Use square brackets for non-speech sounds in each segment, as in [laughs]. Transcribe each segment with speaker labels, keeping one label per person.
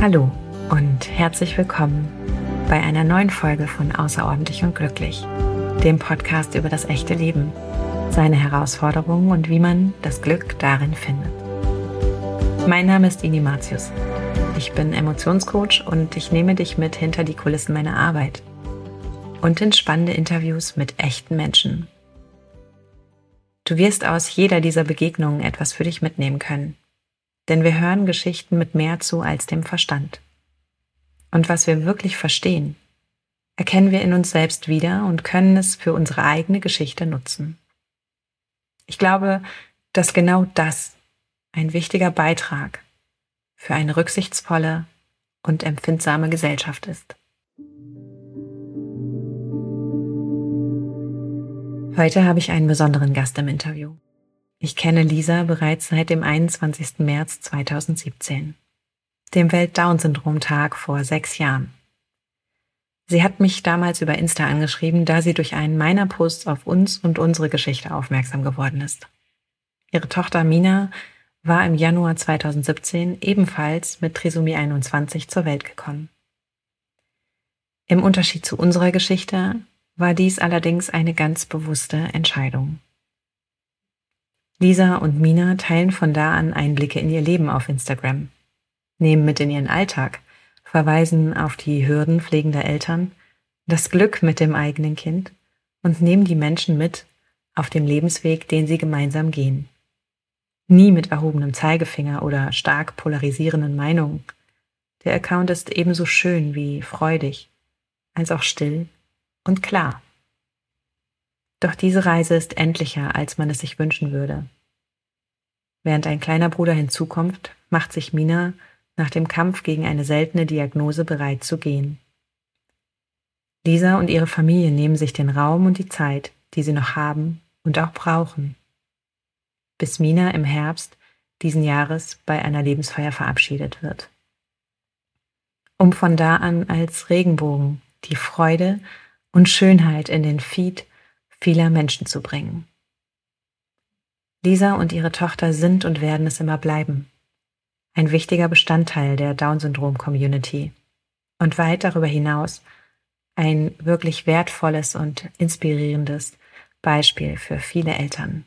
Speaker 1: Hallo und herzlich willkommen bei einer neuen Folge von Außerordentlich und Glücklich, dem Podcast über das echte Leben, seine Herausforderungen und wie man das Glück darin findet. Mein Name ist Ini Matius. Ich bin Emotionscoach und ich nehme dich mit hinter die Kulissen meiner Arbeit und in spannende Interviews mit echten Menschen. Du wirst aus jeder dieser Begegnungen etwas für dich mitnehmen können denn wir hören Geschichten mit mehr zu als dem Verstand. Und was wir wirklich verstehen, erkennen wir in uns selbst wieder und können es für unsere eigene Geschichte nutzen. Ich glaube, dass genau das ein wichtiger Beitrag für eine rücksichtsvolle und empfindsame Gesellschaft ist. Heute habe ich einen besonderen Gast im Interview. Ich kenne Lisa bereits seit dem 21. März 2017, dem Welt-Down-Syndrom-Tag vor sechs Jahren. Sie hat mich damals über Insta angeschrieben, da sie durch einen meiner Posts auf uns und unsere Geschichte aufmerksam geworden ist. Ihre Tochter Mina war im Januar 2017 ebenfalls mit Trisomie 21 zur Welt gekommen. Im Unterschied zu unserer Geschichte war dies allerdings eine ganz bewusste Entscheidung. Lisa und Mina teilen von da an Einblicke in ihr Leben auf Instagram, nehmen mit in ihren Alltag, verweisen auf die Hürden pflegender Eltern, das Glück mit dem eigenen Kind und nehmen die Menschen mit auf dem Lebensweg, den sie gemeinsam gehen. Nie mit erhobenem Zeigefinger oder stark polarisierenden Meinungen. Der Account ist ebenso schön wie freudig, als auch still und klar. Doch diese Reise ist endlicher, als man es sich wünschen würde. Während ein kleiner Bruder hinzukommt, macht sich Mina nach dem Kampf gegen eine seltene Diagnose bereit zu gehen. Lisa und ihre Familie nehmen sich den Raum und die Zeit, die sie noch haben und auch brauchen, bis Mina im Herbst diesen Jahres bei einer Lebensfeier verabschiedet wird. Um von da an als Regenbogen die Freude und Schönheit in den Feed vieler Menschen zu bringen. Lisa und ihre Tochter sind und werden es immer bleiben. Ein wichtiger Bestandteil der Down-Syndrom-Community. Und weit darüber hinaus ein wirklich wertvolles und inspirierendes Beispiel für viele Eltern.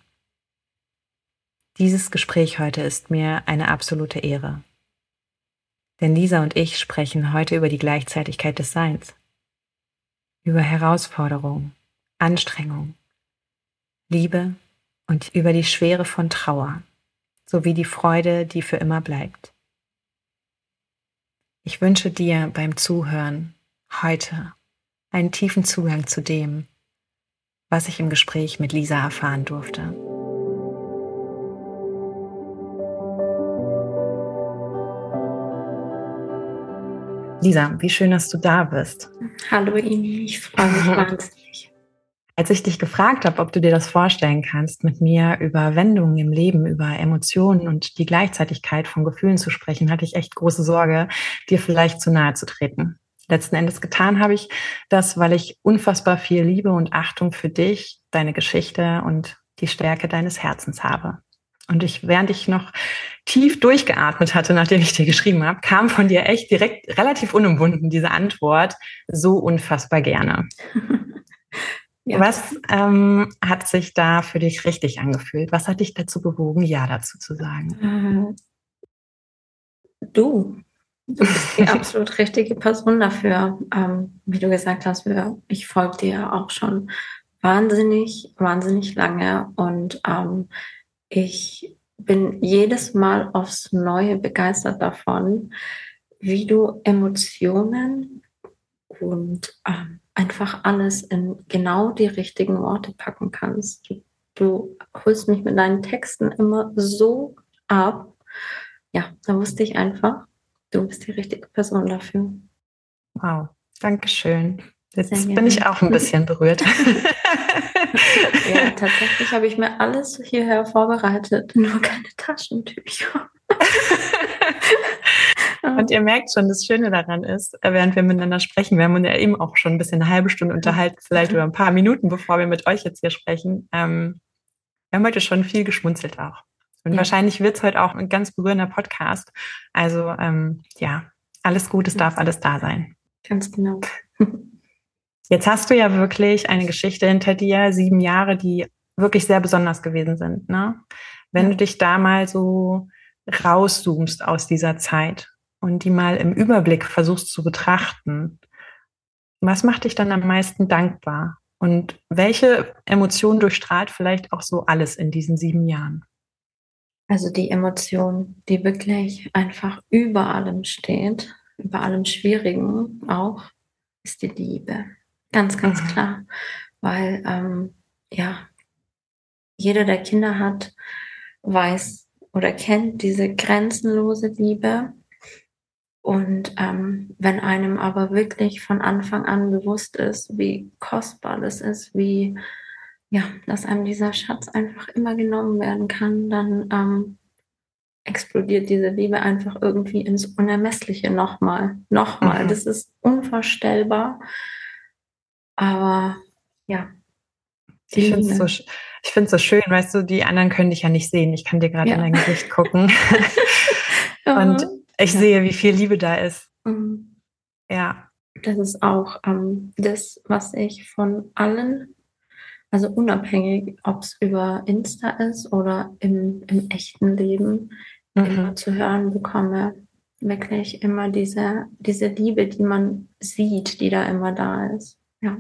Speaker 1: Dieses Gespräch heute ist mir eine absolute Ehre. Denn Lisa und ich sprechen heute über die Gleichzeitigkeit des Seins, über Herausforderung, Anstrengung, Liebe und über die Schwere von Trauer sowie die Freude, die für immer bleibt. Ich wünsche dir beim Zuhören heute einen tiefen Zugang zu dem, was ich im Gespräch mit Lisa erfahren durfte. Lisa, wie schön, dass du da bist.
Speaker 2: Hallo Imi, ich freue mich [laughs] wahnsinnig.
Speaker 1: Als ich dich gefragt habe, ob du dir das vorstellen kannst, mit mir über Wendungen im Leben, über Emotionen und die Gleichzeitigkeit von Gefühlen zu sprechen, hatte ich echt große Sorge, dir vielleicht zu nahe zu treten. Letzten Endes getan habe ich das, weil ich unfassbar viel Liebe und Achtung für dich, deine Geschichte und die Stärke deines Herzens habe. Und ich, während ich noch tief durchgeatmet hatte, nachdem ich dir geschrieben habe, kam von dir echt direkt relativ unumwunden diese Antwort, so unfassbar gerne. [laughs] Ja. Was ähm, hat sich da für dich richtig angefühlt? Was hat dich dazu bewogen, Ja dazu zu sagen?
Speaker 2: Äh, du. Du bist die absolut richtige Person dafür. Ähm, wie du gesagt hast, ich folge dir auch schon wahnsinnig, wahnsinnig lange und ähm, ich bin jedes Mal aufs Neue begeistert davon, wie du Emotionen und ähm, einfach alles in genau die richtigen Worte packen kannst. Du, du holst mich mit deinen Texten immer so ab. Ja, da wusste ich einfach, du bist die richtige Person dafür.
Speaker 1: Wow, danke schön. Jetzt bin ich auch ein bisschen berührt. [laughs] [laughs]
Speaker 2: ja, tatsächlich habe ich mir alles hierher vorbereitet, nur keine Taschentücher. [laughs]
Speaker 1: Und ihr merkt schon, das Schöne daran ist, äh, während wir miteinander sprechen, wir haben uns ja eben auch schon ein bisschen eine halbe Stunde unterhalten, vielleicht über ein paar Minuten, bevor wir mit euch jetzt hier sprechen. Ähm, wir haben heute schon viel geschmunzelt auch. Und ja. wahrscheinlich wird es heute auch ein ganz berührender Podcast. Also ähm, ja, Alles gut, es darf alles da sein.
Speaker 2: Ganz genau.
Speaker 1: Jetzt hast du ja wirklich eine Geschichte hinter dir, sieben Jahre, die wirklich sehr besonders gewesen sind. Ne? Wenn du dich da mal so rauszoomst aus dieser Zeit und die mal im Überblick versuchst zu betrachten, was macht dich dann am meisten dankbar? Und welche Emotion durchstrahlt vielleicht auch so alles in diesen sieben Jahren?
Speaker 2: Also die Emotion, die wirklich einfach über allem steht, über allem Schwierigen auch, ist die Liebe. Ganz, ganz mhm. klar. Weil, ähm, ja, jeder, der Kinder hat, weiß oder kennt diese grenzenlose Liebe. Und ähm, wenn einem aber wirklich von Anfang an bewusst ist, wie kostbar das ist, wie, ja, dass einem dieser Schatz einfach immer genommen werden kann, dann ähm, explodiert diese Liebe einfach irgendwie ins Unermessliche nochmal. Nochmal. Mhm. Das ist unvorstellbar. Aber ja.
Speaker 1: Ich finde es so, ich finde es so schön, weißt du, die anderen können dich ja nicht sehen. Ich kann dir gerade ja. in dein Gesicht gucken. [laughs] Und ich ja. sehe, wie viel Liebe da ist. Mhm. Ja.
Speaker 2: Das ist auch ähm, das, was ich von allen, also unabhängig, ob es über Insta ist oder im, im echten Leben, mhm. immer zu hören bekomme. Wirklich immer diese, diese Liebe, die man sieht, die da immer da ist. Ja.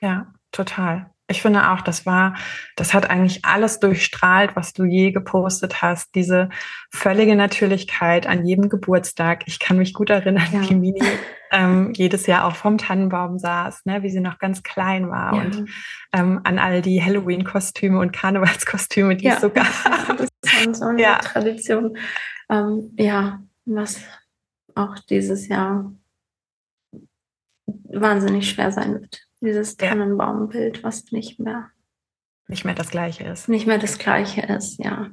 Speaker 1: Ja, total. Ich finde auch, das war, das hat eigentlich alles durchstrahlt, was du je gepostet hast. Diese völlige Natürlichkeit an jedem Geburtstag. Ich kann mich gut erinnern, ja. wie Mini ähm, jedes Jahr auch vom Tannenbaum saß, ne, wie sie noch ganz klein war ja. und ähm, an all die Halloween-Kostüme und Karnevalskostüme, die ja. es [laughs] so gab. Das
Speaker 2: ist so eine ja. Tradition. Ähm, ja, was auch dieses Jahr wahnsinnig schwer sein wird. Dieses Tannenbaumbild, was nicht mehr
Speaker 1: nicht mehr das gleiche ist.
Speaker 2: Nicht mehr das gleiche ist, ja.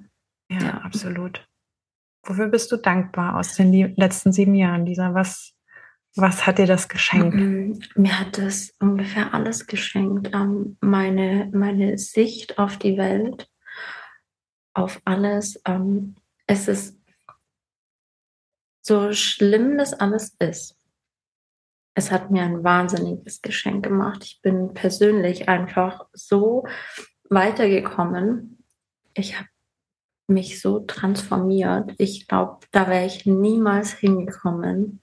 Speaker 1: Ja, ja. absolut. Wofür bist du dankbar aus den letzten sieben Jahren, Lisa? Was, was hat dir das geschenkt?
Speaker 2: Mhm. Mir hat das ungefähr alles geschenkt. Ähm, meine, meine Sicht auf die Welt, auf alles. Ähm, es ist so schlimm, das alles ist es hat mir ein wahnsinniges Geschenk gemacht. Ich bin persönlich einfach so weitergekommen. Ich habe mich so transformiert. Ich glaube, da wäre ich niemals hingekommen.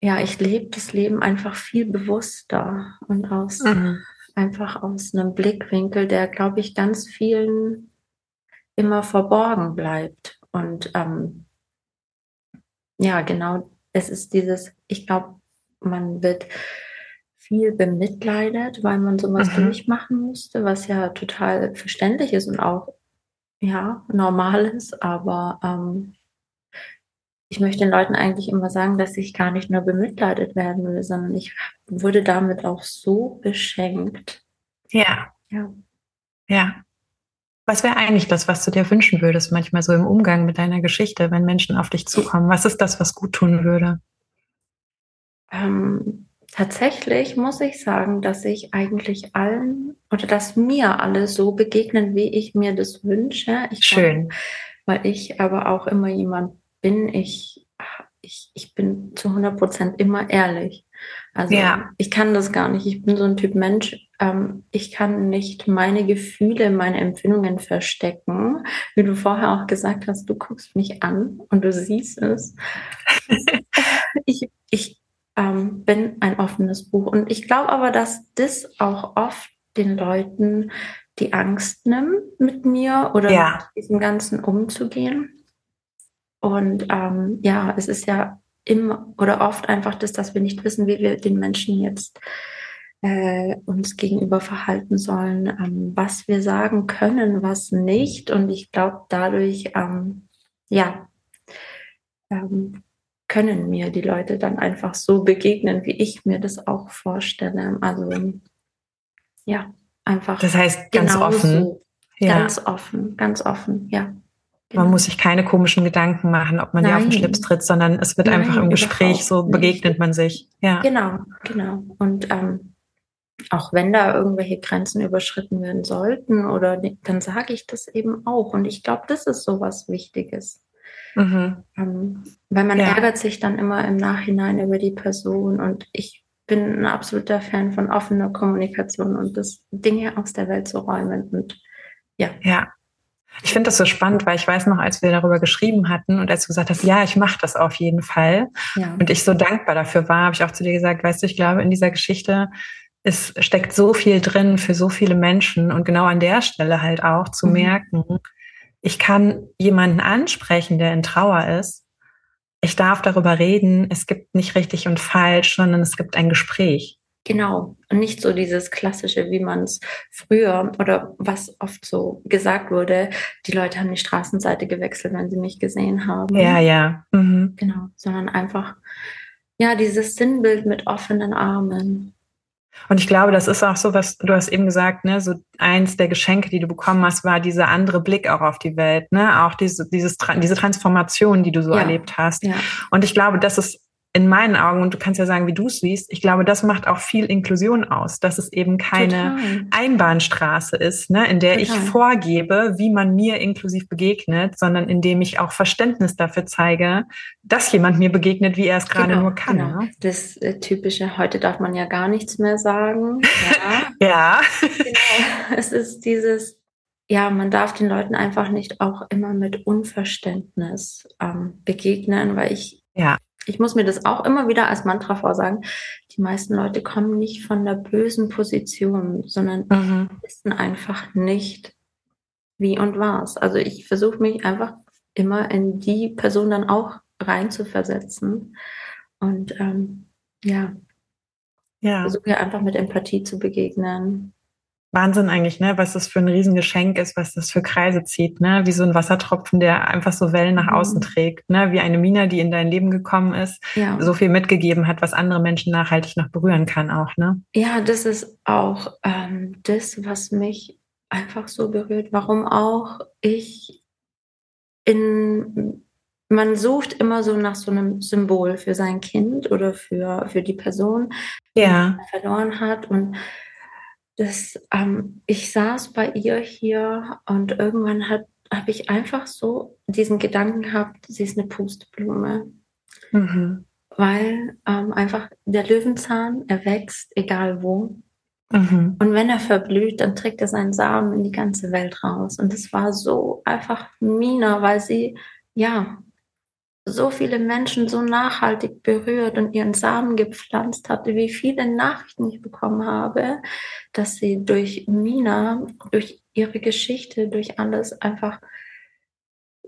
Speaker 2: Ja, ich lebe das Leben einfach viel bewusster und aus mhm. einfach aus einem Blickwinkel, der, glaube ich, ganz vielen immer verborgen bleibt. Und ähm, ja, genau es ist dieses, ich glaube, man wird viel bemitleidet, weil man sowas mhm. durchmachen musste, was ja total verständlich ist und auch ja normal ist. Aber ähm, ich möchte den Leuten eigentlich immer sagen, dass ich gar nicht nur bemitleidet werden will, sondern ich wurde damit auch so beschenkt.
Speaker 1: Ja. Ja. Ja. Was wäre eigentlich das, was du dir wünschen würdest, manchmal so im Umgang mit deiner Geschichte, wenn Menschen auf dich zukommen? Was ist das, was gut tun würde?
Speaker 2: Ähm, tatsächlich muss ich sagen, dass ich eigentlich allen oder dass mir alle so begegnen, wie ich mir das wünsche. Ich
Speaker 1: Schön.
Speaker 2: Glaub, weil ich aber auch immer jemand bin, ich, ich, ich bin zu 100 Prozent immer ehrlich. Also ja. ich kann das gar nicht. Ich bin so ein Typ Mensch. Ähm, ich kann nicht meine Gefühle, meine Empfindungen verstecken. Wie du vorher auch gesagt hast, du guckst mich an und du siehst es. [laughs] ich, ich ähm, bin ein offenes Buch. Und ich glaube aber, dass das auch oft den Leuten die Angst nimmt, mit mir oder ja. mit diesem Ganzen umzugehen. Und ähm, ja, es ist ja immer oder oft einfach das, dass wir nicht wissen, wie wir den Menschen jetzt äh, uns gegenüber verhalten sollen, ähm, was wir sagen können, was nicht. Und ich glaube, dadurch, ähm, ja, ähm, können mir die Leute dann einfach so begegnen, wie ich mir das auch vorstelle. Also ja, einfach.
Speaker 1: Das heißt ganz offen.
Speaker 2: Ja. Ganz offen, ganz offen, ja.
Speaker 1: Genau. Man muss sich keine komischen Gedanken machen, ob man Nein. dir auf den Schlips tritt, sondern es wird Nein, einfach im Gespräch so begegnet nicht. man sich. Ja.
Speaker 2: Genau, genau. Und ähm, auch wenn da irgendwelche Grenzen überschritten werden sollten oder dann sage ich das eben auch. Und ich glaube, das ist so was Wichtiges. Mhm. Ähm, weil man ja. ärgert sich dann immer im Nachhinein über die Person und ich bin ein absoluter Fan von offener Kommunikation und das Dinge aus der Welt zu räumen und ja.
Speaker 1: Ja, ich finde das so spannend, weil ich weiß noch, als wir darüber geschrieben hatten und als du gesagt hast, ja, ich mache das auf jeden Fall ja. und ich so dankbar dafür war, habe ich auch zu dir gesagt, weißt du, ich glaube, in dieser Geschichte es steckt so viel drin für so viele Menschen und genau an der Stelle halt auch zu mhm. merken, ich kann jemanden ansprechen, der in Trauer ist. Ich darf darüber reden. Es gibt nicht richtig und falsch, sondern es gibt ein Gespräch.
Speaker 2: Genau. Und nicht so dieses klassische, wie man es früher oder was oft so gesagt wurde, die Leute haben die Straßenseite gewechselt, wenn sie mich gesehen haben.
Speaker 1: Ja, ja.
Speaker 2: Mhm. Genau. Sondern einfach, ja, dieses Sinnbild mit offenen Armen.
Speaker 1: Und ich glaube, das ist auch so, was du hast eben gesagt, ne, so eins der Geschenke, die du bekommen hast, war dieser andere Blick auch auf die Welt, ne, auch diese, dieses, diese Transformation, die du so ja. erlebt hast. Ja. Und ich glaube, das ist in meinen Augen, und du kannst ja sagen, wie du es siehst, ich glaube, das macht auch viel Inklusion aus, dass es eben keine Total. Einbahnstraße ist, ne, in der Total. ich vorgebe, wie man mir inklusiv begegnet, sondern indem ich auch Verständnis dafür zeige, dass jemand mir begegnet, wie er es gerade genau, nur kann. Genau.
Speaker 2: Ne? Das äh, typische, heute darf man ja gar nichts mehr sagen. [laughs]
Speaker 1: Ja. ja.
Speaker 2: Genau. Es ist dieses, ja, man darf den Leuten einfach nicht auch immer mit Unverständnis ähm, begegnen, weil ich
Speaker 1: ja
Speaker 2: ich muss mir das auch immer wieder als Mantra vorsagen. Die meisten Leute kommen nicht von der bösen Position, sondern mhm. wissen einfach nicht, wie und was. Also ich versuche mich einfach immer in die Person dann auch rein zu versetzen. Und ähm, ja, ja. versuche einfach mit Empathie zu begegnen.
Speaker 1: Wahnsinn eigentlich, ne? Was das für ein Riesengeschenk ist, was das für Kreise zieht, ne? Wie so ein Wassertropfen, der einfach so Wellen nach außen mhm. trägt, ne? Wie eine Mina, die in dein Leben gekommen ist, ja. so viel mitgegeben hat, was andere Menschen nachhaltig noch berühren kann auch, ne?
Speaker 2: Ja, das ist auch ähm, das, was mich einfach so berührt. Warum auch ich in man sucht immer so nach so einem Symbol für sein Kind oder für, für die Person,
Speaker 1: die ja. man
Speaker 2: verloren hat. Und das, ähm, ich saß bei ihr hier und irgendwann hat habe ich einfach so diesen Gedanken gehabt, sie ist eine Pusteblume. Mhm. Weil ähm, einfach der Löwenzahn, er wächst, egal wo. Mhm. Und wenn er verblüht, dann trägt er seinen Samen in die ganze Welt raus. Und das war so einfach Mina, weil sie, ja, so viele Menschen so nachhaltig berührt und ihren Samen gepflanzt hatte, wie viele Nachrichten ich bekommen habe, dass sie durch Mina, durch ihre Geschichte, durch alles einfach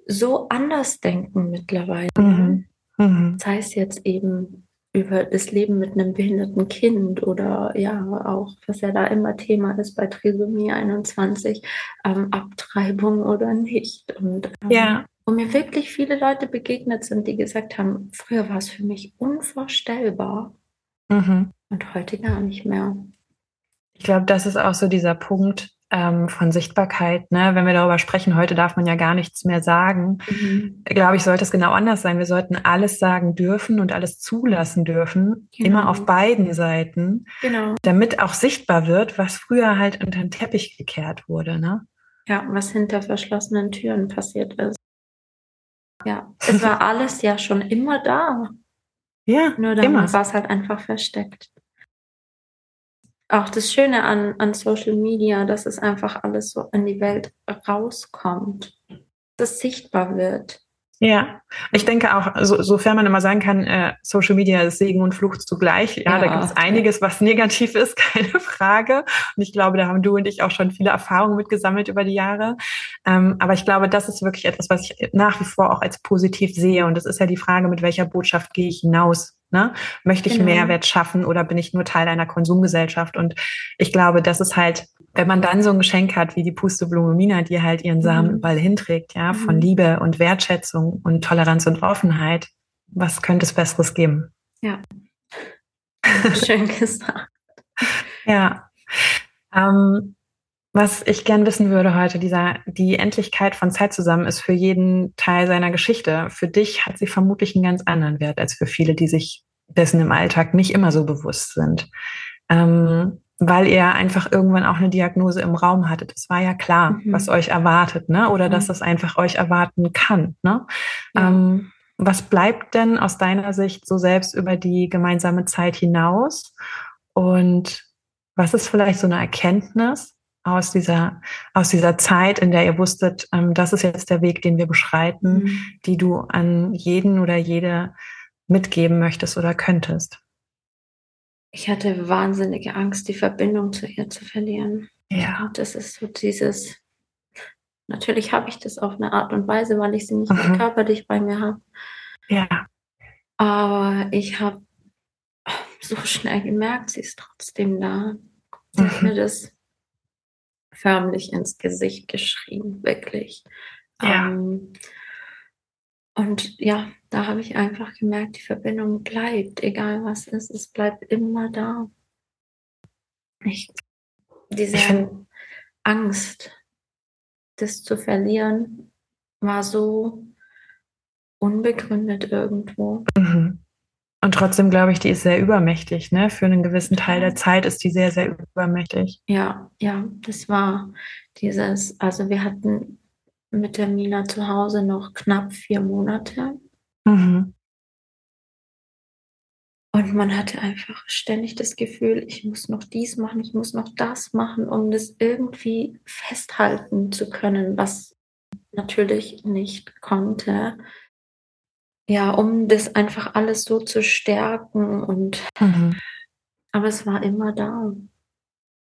Speaker 2: so anders denken mittlerweile. Mhm. Mhm. Das heißt jetzt eben über das Leben mit einem behinderten Kind oder ja auch, was ja da immer Thema ist bei Trisomie 21, ähm, Abtreibung oder nicht. Und ähm,
Speaker 1: ja
Speaker 2: wo mir wirklich viele Leute begegnet sind, die gesagt haben, früher war es für mich unvorstellbar mhm. und heute gar nicht mehr.
Speaker 1: Ich glaube, das ist auch so dieser Punkt ähm, von Sichtbarkeit. Ne? Wenn wir darüber sprechen, heute darf man ja gar nichts mehr sagen. Mhm. Glaube ich, sollte es genau anders sein. Wir sollten alles sagen dürfen und alles zulassen dürfen, genau. immer auf beiden Seiten,
Speaker 2: genau.
Speaker 1: damit auch sichtbar wird, was früher halt unter den Teppich gekehrt wurde. Ne?
Speaker 2: Ja, was hinter verschlossenen Türen passiert ist. Ja, es war [laughs] alles ja schon immer da.
Speaker 1: Ja,
Speaker 2: nur damals war es halt einfach versteckt. Auch das Schöne an, an Social Media, dass es einfach alles so in die Welt rauskommt, dass es sichtbar wird.
Speaker 1: Ja, ich denke auch, so, sofern man immer sagen kann, äh, Social Media ist Segen und Fluch zugleich. Ja, ja da gibt es einiges, was negativ ist, [laughs] keine Frage. Und ich glaube, da haben du und ich auch schon viele Erfahrungen mitgesammelt über die Jahre. Ähm, aber ich glaube, das ist wirklich etwas, was ich nach wie vor auch als positiv sehe. Und das ist ja die Frage, mit welcher Botschaft gehe ich hinaus? Ne? Möchte ich genau. Mehrwert schaffen oder bin ich nur Teil einer Konsumgesellschaft? Und ich glaube, das ist halt wenn man dann so ein Geschenk hat wie die Pusteblume Mina, die halt ihren Samen mhm. überall hinträgt, ja, von mhm. Liebe und Wertschätzung und Toleranz und Offenheit, was könnte es Besseres geben?
Speaker 2: Ja. Schön [laughs] gesagt.
Speaker 1: ja. Ähm, was ich gern wissen würde heute, dieser, die Endlichkeit von Zeit zusammen ist für jeden Teil seiner Geschichte. Für dich hat sie vermutlich einen ganz anderen Wert als für viele, die sich dessen im Alltag nicht immer so bewusst sind. Ähm, weil ihr einfach irgendwann auch eine Diagnose im Raum hattet. Es war ja klar, mhm. was euch erwartet, ne? Oder mhm. dass das einfach euch erwarten kann. Ne? Ja. Ähm, was bleibt denn aus deiner Sicht so selbst über die gemeinsame Zeit hinaus? Und was ist vielleicht so eine Erkenntnis aus dieser, aus dieser Zeit, in der ihr wusstet, ähm, das ist jetzt der Weg, den wir beschreiten, mhm. die du an jeden oder jede mitgeben möchtest oder könntest?
Speaker 2: Ich hatte wahnsinnige Angst, die Verbindung zu ihr zu verlieren.
Speaker 1: Ja.
Speaker 2: Und das ist so dieses, natürlich habe ich das auf eine Art und Weise, weil ich sie nicht mehr mhm. körperlich bei mir habe.
Speaker 1: Ja.
Speaker 2: Aber ich habe so schnell gemerkt, sie ist trotzdem da. Sie mhm. hat mir das förmlich ins Gesicht geschrien, wirklich.
Speaker 1: Ja. Ähm,
Speaker 2: und ja, da habe ich einfach gemerkt, die Verbindung bleibt, egal was ist, es bleibt immer da. Ich, diese ich Angst, das zu verlieren, war so unbegründet irgendwo.
Speaker 1: Mhm. Und trotzdem glaube ich, die ist sehr übermächtig, ne? Für einen gewissen Teil der Zeit ist die sehr, sehr übermächtig.
Speaker 2: Ja, ja, das war dieses, also wir hatten mit der Mina zu Hause noch knapp vier Monate. Mhm. Und man hatte einfach ständig das Gefühl, ich muss noch dies machen, ich muss noch das machen, um das irgendwie festhalten zu können, was natürlich nicht konnte. Ja, um das einfach alles so zu stärken und mhm. aber es war immer da.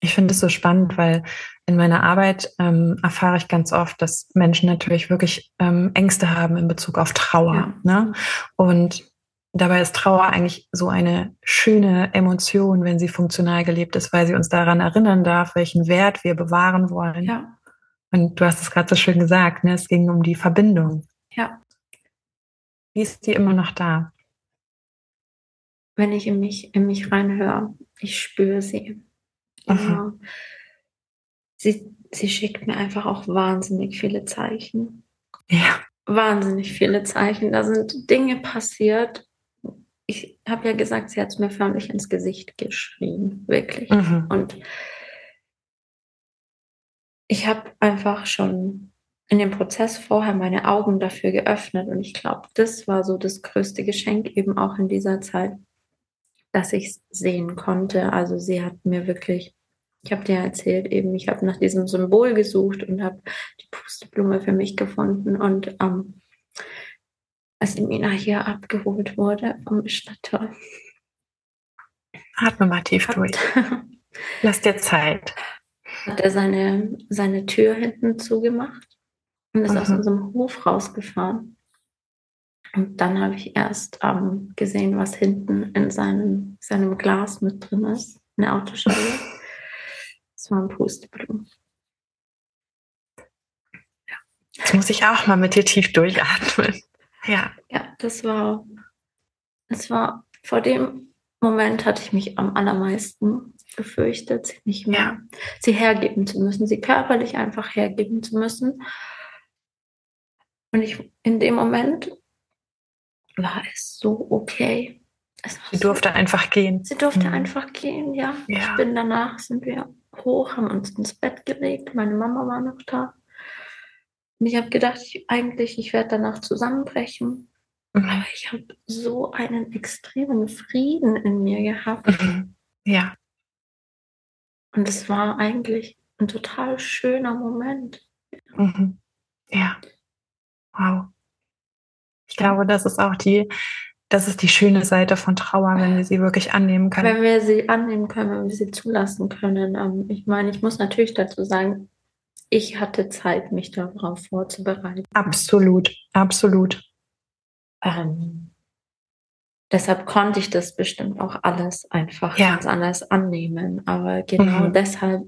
Speaker 1: Ich finde es so spannend, weil in meiner Arbeit ähm, erfahre ich ganz oft, dass Menschen natürlich wirklich ähm, Ängste haben in Bezug auf Trauer. Ja. Ne? Und dabei ist Trauer eigentlich so eine schöne Emotion, wenn sie funktional gelebt ist, weil sie uns daran erinnern darf, welchen Wert wir bewahren wollen.
Speaker 2: Ja.
Speaker 1: Und du hast es gerade so schön gesagt, ne? es ging um die Verbindung.
Speaker 2: Ja.
Speaker 1: Wie ist die immer noch da?
Speaker 2: Wenn ich in mich, in mich reinhöre, ich spüre sie. Immer. Sie, sie schickt mir einfach auch wahnsinnig viele Zeichen.
Speaker 1: Ja.
Speaker 2: Wahnsinnig viele Zeichen. Da sind Dinge passiert. Ich habe ja gesagt, sie hat es mir förmlich ins Gesicht geschrien. Wirklich. Mhm. Und ich habe einfach schon in dem Prozess vorher meine Augen dafür geöffnet. Und ich glaube, das war so das größte Geschenk eben auch in dieser Zeit, dass ich es sehen konnte. Also sie hat mir wirklich ich habe dir erzählt eben, ich habe nach diesem Symbol gesucht und habe die Pusteblume für mich gefunden. Und ähm, als die Mina hier abgeholt wurde vom Bestatter.
Speaker 1: Atme mal tief durch. [laughs] Lass dir Zeit.
Speaker 2: Hat er seine, seine Tür hinten zugemacht und ist mhm. aus unserem Hof rausgefahren. Und dann habe ich erst ähm, gesehen, was hinten in seinem, seinem Glas mit drin ist, eine Autoschale. [laughs] Das war ein Pusteblumen.
Speaker 1: Ja. Jetzt muss ich auch mal mit dir tief durchatmen. Ja.
Speaker 2: Ja, das war, das war, vor dem Moment hatte ich mich am allermeisten gefürchtet, sie nicht mehr, ja. sie hergeben zu müssen, sie körperlich einfach hergeben zu müssen. Und ich, in dem Moment war es so okay.
Speaker 1: sie durfte so, einfach gehen.
Speaker 2: Sie durfte mhm. einfach gehen, ja. ja. Ich bin danach, sind wir hoch, haben uns ins Bett gelegt. Meine Mama war noch da. Und ich habe gedacht, ich, eigentlich, ich werde danach zusammenbrechen. Mhm. Aber ich habe so einen extremen Frieden in mir gehabt.
Speaker 1: Mhm. Ja.
Speaker 2: Und es war eigentlich ein total schöner Moment.
Speaker 1: Mhm. Ja. Wow. Ich glaube, das ist auch die das ist die schöne Seite von Trauer, wenn wir sie wirklich annehmen können.
Speaker 2: Wenn wir sie annehmen können, wenn wir sie zulassen können. Ähm, ich meine, ich muss natürlich dazu sagen, ich hatte Zeit, mich darauf vorzubereiten.
Speaker 1: Absolut, absolut.
Speaker 2: Ähm, deshalb konnte ich das bestimmt auch alles einfach ja. ganz anders annehmen. Aber genau mhm. deshalb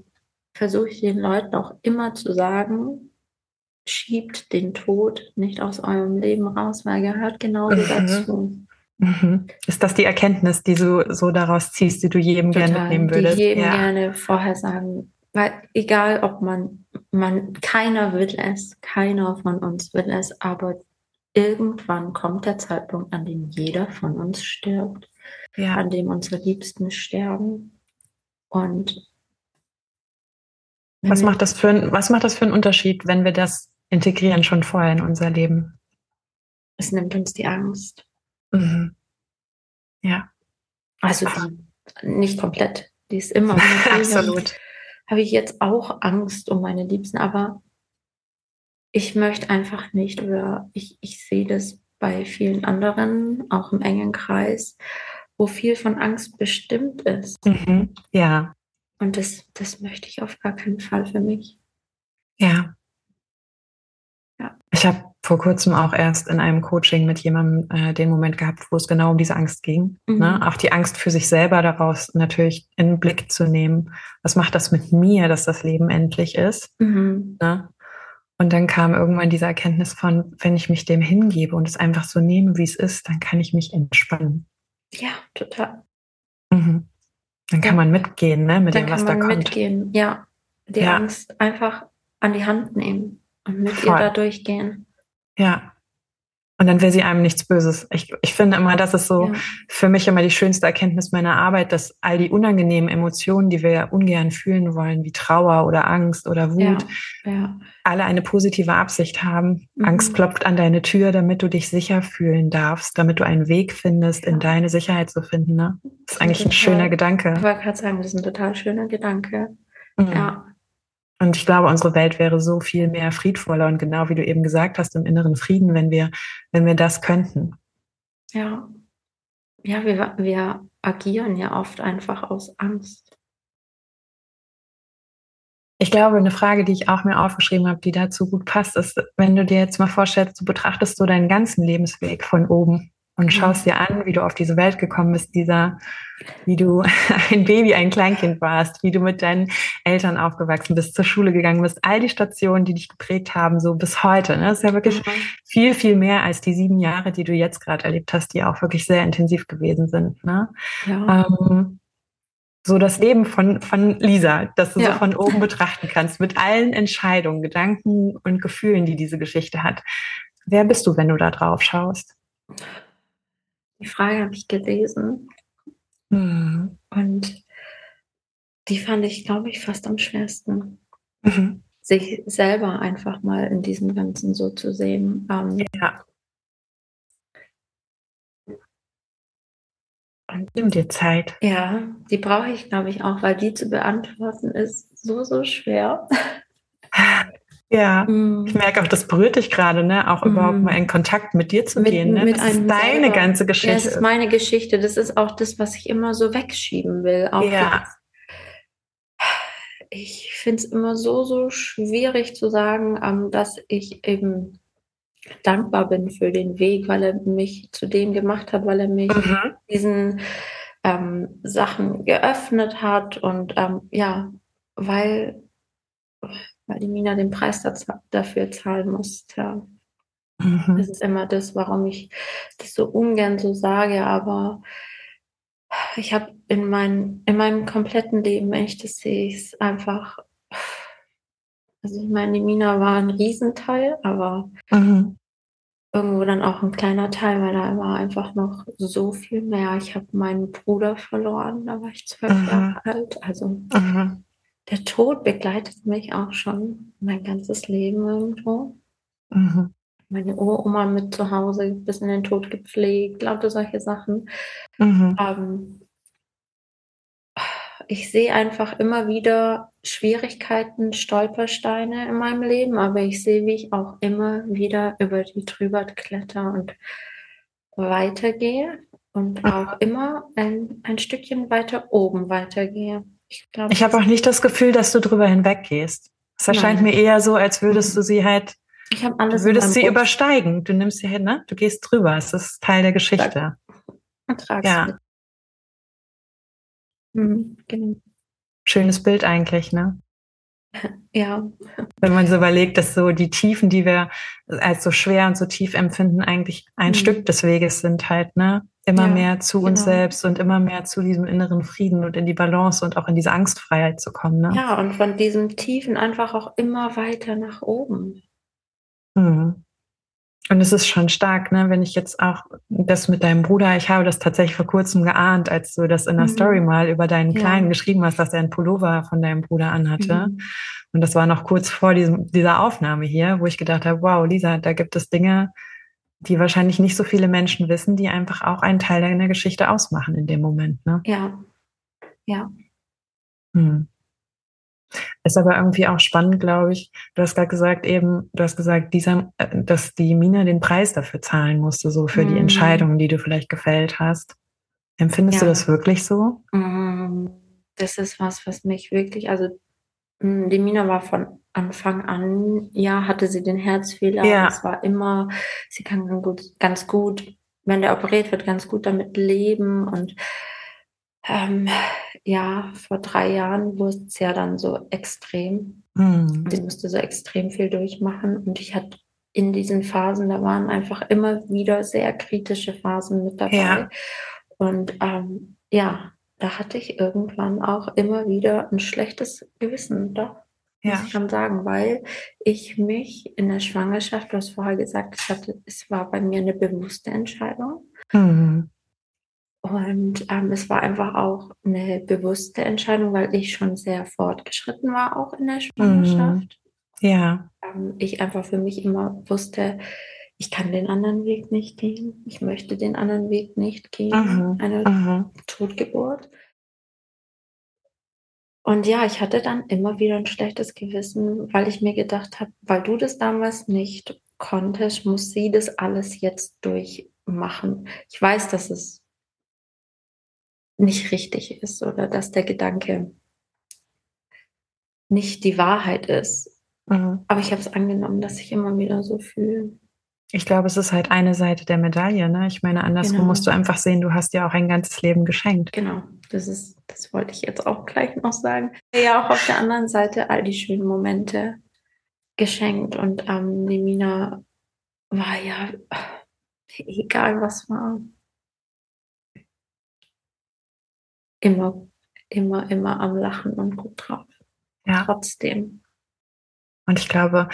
Speaker 2: versuche ich den Leuten auch immer zu sagen, schiebt den Tod nicht aus eurem Leben raus, weil er gehört genauso mhm. dazu.
Speaker 1: Mhm. Ist das die Erkenntnis, die du so daraus ziehst, die du jedem Total, gerne mitnehmen würdest?
Speaker 2: Die jedem ja. gerne vorher sagen. Weil egal, ob man, man, keiner will es, keiner von uns will es, aber irgendwann kommt der Zeitpunkt, an dem jeder von uns stirbt, ja. an dem unsere Liebsten sterben. Und
Speaker 1: Was macht das für ein, was macht das für einen Unterschied, wenn wir das integrieren schon vorher in unser Leben?
Speaker 2: Es nimmt uns die Angst.
Speaker 1: Mhm. Ja.
Speaker 2: Also die, nicht komplett. Die ist immer. [laughs]
Speaker 1: Absolut.
Speaker 2: Habe ich jetzt auch Angst um meine Liebsten, aber ich möchte einfach nicht oder ich, ich sehe das bei vielen anderen, auch im engen Kreis, wo viel von Angst bestimmt ist.
Speaker 1: Mhm. Ja.
Speaker 2: Und das, das möchte ich auf gar keinen Fall für mich.
Speaker 1: Ja. Ja. Ich habe vor kurzem auch erst in einem Coaching mit jemandem äh, den Moment gehabt, wo es genau um diese Angst ging. Ne? Mhm. Ne? Auch die Angst für sich selber daraus natürlich in den Blick zu nehmen. Was macht das mit mir, dass das Leben endlich ist? Mhm. Ne? Und dann kam irgendwann diese Erkenntnis von, wenn ich mich dem hingebe und es einfach so nehme, wie es ist, dann kann ich mich entspannen.
Speaker 2: Ja, total.
Speaker 1: Mhm. Dann kann ja. man mitgehen, ne, mit
Speaker 2: dann
Speaker 1: dem, was da kommt. Dann kann man
Speaker 2: mitgehen, ja. Die ja. Angst einfach an die Hand nehmen und mit Voll. ihr da durchgehen.
Speaker 1: Ja. Und dann will sie einem nichts Böses. Ich, ich finde immer, das ist so ja. für mich immer die schönste Erkenntnis meiner Arbeit, dass all die unangenehmen Emotionen, die wir ja ungern fühlen wollen, wie Trauer oder Angst oder Wut, ja. Alle eine positive Absicht haben. Mhm. Angst klopft an deine Tür, damit du dich sicher fühlen darfst, damit du einen Weg findest, in deine Sicherheit zu finden. Ne? Das ist eigentlich ein schöner Gedanke.
Speaker 2: Ich wollte gerade sagen, das ist ein total schöner Gedanke. Mhm. Ja.
Speaker 1: Und ich glaube, unsere Welt wäre so viel mehr friedvoller und genau wie du eben gesagt hast, im inneren Frieden, wenn wir, wenn wir das könnten.
Speaker 2: Ja. Ja, wir, wir agieren ja oft einfach aus Angst.
Speaker 1: Ich glaube, eine Frage, die ich auch mir aufgeschrieben habe, die dazu gut passt, ist, wenn du dir jetzt mal vorstellst, du betrachtest so deinen ganzen Lebensweg von oben und mhm. schaust dir an, wie du auf diese Welt gekommen bist, dieser, wie du [laughs] ein Baby, ein Kleinkind warst, wie du mit deinen Eltern aufgewachsen bist, zur Schule gegangen bist, all die Stationen, die dich geprägt haben, so bis heute. Ne? Das ist ja wirklich mhm. viel, viel mehr als die sieben Jahre, die du jetzt gerade erlebt hast, die auch wirklich sehr intensiv gewesen sind. Ne? Ja. Ähm, so das Leben von, von Lisa, das du ja. so von oben betrachten kannst, mit allen Entscheidungen, Gedanken und Gefühlen, die diese Geschichte hat. Wer bist du, wenn du da drauf schaust?
Speaker 2: Die Frage habe ich gelesen. Mhm. Und die fand ich, glaube ich, fast am schwersten. Mhm. Sich selber einfach mal in diesem Ganzen so zu sehen. Ähm, ja.
Speaker 1: Und Nimm dir Zeit.
Speaker 2: Ja, die brauche ich, glaube ich, auch, weil die zu beantworten ist so, so schwer. [laughs]
Speaker 1: Ja, mm. ich merke auch, das berührt dich gerade, ne? Auch mm. überhaupt mal in Kontakt mit dir zu mit, gehen. Ne?
Speaker 2: Mit
Speaker 1: das ist deine selber. ganze Geschichte. Ja,
Speaker 2: das ist meine Geschichte. Das ist auch das, was ich immer so wegschieben will. Auch ja. Ich finde es immer so, so schwierig zu sagen, ähm, dass ich eben dankbar bin für den Weg, weil er mich zu dem gemacht hat, weil er mich mhm. diesen ähm, Sachen geöffnet hat und ähm, ja, weil weil die Mina den Preis dafür zahlen muss. Ja. Mhm. Das ist immer das, warum ich das so ungern so sage, aber ich habe in, mein, in meinem kompletten Leben, wenn ich das sehe, ist einfach, also ich meine, die Mina war ein Riesenteil, aber mhm. irgendwo dann auch ein kleiner Teil, weil da war einfach noch so viel mehr. Ich habe meinen Bruder verloren, da war ich zwölf mhm. Jahre alt, also mhm der Tod begleitet mich auch schon mein ganzes Leben irgendwo. Mhm. Meine Uroma mit zu Hause bis in den Tod gepflegt, lauter solche Sachen. Mhm. Ähm, ich sehe einfach immer wieder Schwierigkeiten, Stolpersteine in meinem Leben, aber ich sehe, wie ich auch immer wieder über die drüber kletter und weitergehe und auch immer ein, ein Stückchen weiter oben weitergehe.
Speaker 1: Ich, ich habe auch nicht das Gefühl, dass du drüber hinweggehst. Es erscheint mir eher so, als würdest du sie halt,
Speaker 2: ich alles
Speaker 1: du würdest sie Bus. übersteigen. Du nimmst sie hin, ne? Du gehst drüber. Es ist Teil der Geschichte. Ja. Mhm, genau. Schönes Bild eigentlich, ne? [laughs]
Speaker 2: Ja.
Speaker 1: Wenn man so überlegt, dass so die Tiefen, die wir als so schwer und so tief empfinden, eigentlich ein mhm. Stück des Weges sind halt, ne? Immer ja, mehr zu genau. uns selbst und immer mehr zu diesem inneren Frieden und in die Balance und auch in diese Angstfreiheit zu kommen. Ne?
Speaker 2: Ja, und von diesem Tiefen einfach auch immer weiter nach oben.
Speaker 1: Mhm. Und es ist schon stark, ne? wenn ich jetzt auch das mit deinem Bruder, ich habe das tatsächlich vor kurzem geahnt, als du das in der mhm. Story mal über deinen Kleinen ja. geschrieben hast, dass er einen Pullover von deinem Bruder anhatte. Mhm. Und das war noch kurz vor diesem, dieser Aufnahme hier, wo ich gedacht habe, wow, Lisa, da gibt es Dinge, die wahrscheinlich nicht so viele Menschen wissen, die einfach auch einen Teil deiner Geschichte ausmachen in dem Moment. Ne?
Speaker 2: Ja, ja.
Speaker 1: Hm. Ist aber irgendwie auch spannend, glaube ich. Du hast gerade gesagt, eben, du hast gesagt, dieser, äh, dass die Mina den Preis dafür zahlen musste, so für mhm. die Entscheidungen, die du vielleicht gefällt hast. Empfindest ja. du das wirklich so?
Speaker 2: Mhm. Das ist was, was mich wirklich, also die Mina war von Anfang an, ja, hatte sie den Herzfehler. Ja. Es war immer, sie kann ganz gut, ganz gut, wenn der operiert wird, ganz gut damit leben und ähm, ja, vor drei Jahren wurde es ja dann so extrem. Mhm. Sie musste so extrem viel durchmachen und ich hatte in diesen Phasen, da waren einfach immer wieder sehr kritische Phasen mit dabei. Ja. Und ähm, ja, da hatte ich irgendwann auch immer wieder ein schlechtes Gewissen, doch. Ja. Muss ich schon sagen, weil ich mich in der Schwangerschaft, du hast vorher gesagt, ich hatte, es war bei mir eine bewusste Entscheidung. Mhm. Und ähm, es war einfach auch eine bewusste Entscheidung, weil ich schon sehr fortgeschritten war, auch in der Schwangerschaft.
Speaker 1: Mhm. Ja.
Speaker 2: Ähm, ich einfach für mich immer wusste, ich kann den anderen Weg nicht gehen. Ich möchte den anderen Weg nicht gehen. Mhm. Eine mhm. Totgeburt. Und ja, ich hatte dann immer wieder ein schlechtes Gewissen, weil ich mir gedacht habe, weil du das damals nicht konntest, muss sie das alles jetzt durchmachen. Ich weiß, dass es nicht richtig ist oder dass der Gedanke nicht die Wahrheit ist. Mhm. Aber ich habe es angenommen, dass ich immer wieder so fühle.
Speaker 1: Ich glaube, es ist halt eine Seite der Medaille. Ne? Ich meine, andersrum genau. musst du einfach sehen, du hast dir auch ein ganzes Leben geschenkt.
Speaker 2: Genau, das ist, das wollte ich jetzt auch gleich noch sagen. Ja, auch auf der anderen Seite all die schönen Momente geschenkt. Und ähm, Nemina war ja, egal was war, immer, immer, immer am Lachen und gut drauf. Ja. Trotzdem.
Speaker 1: Und ich glaube,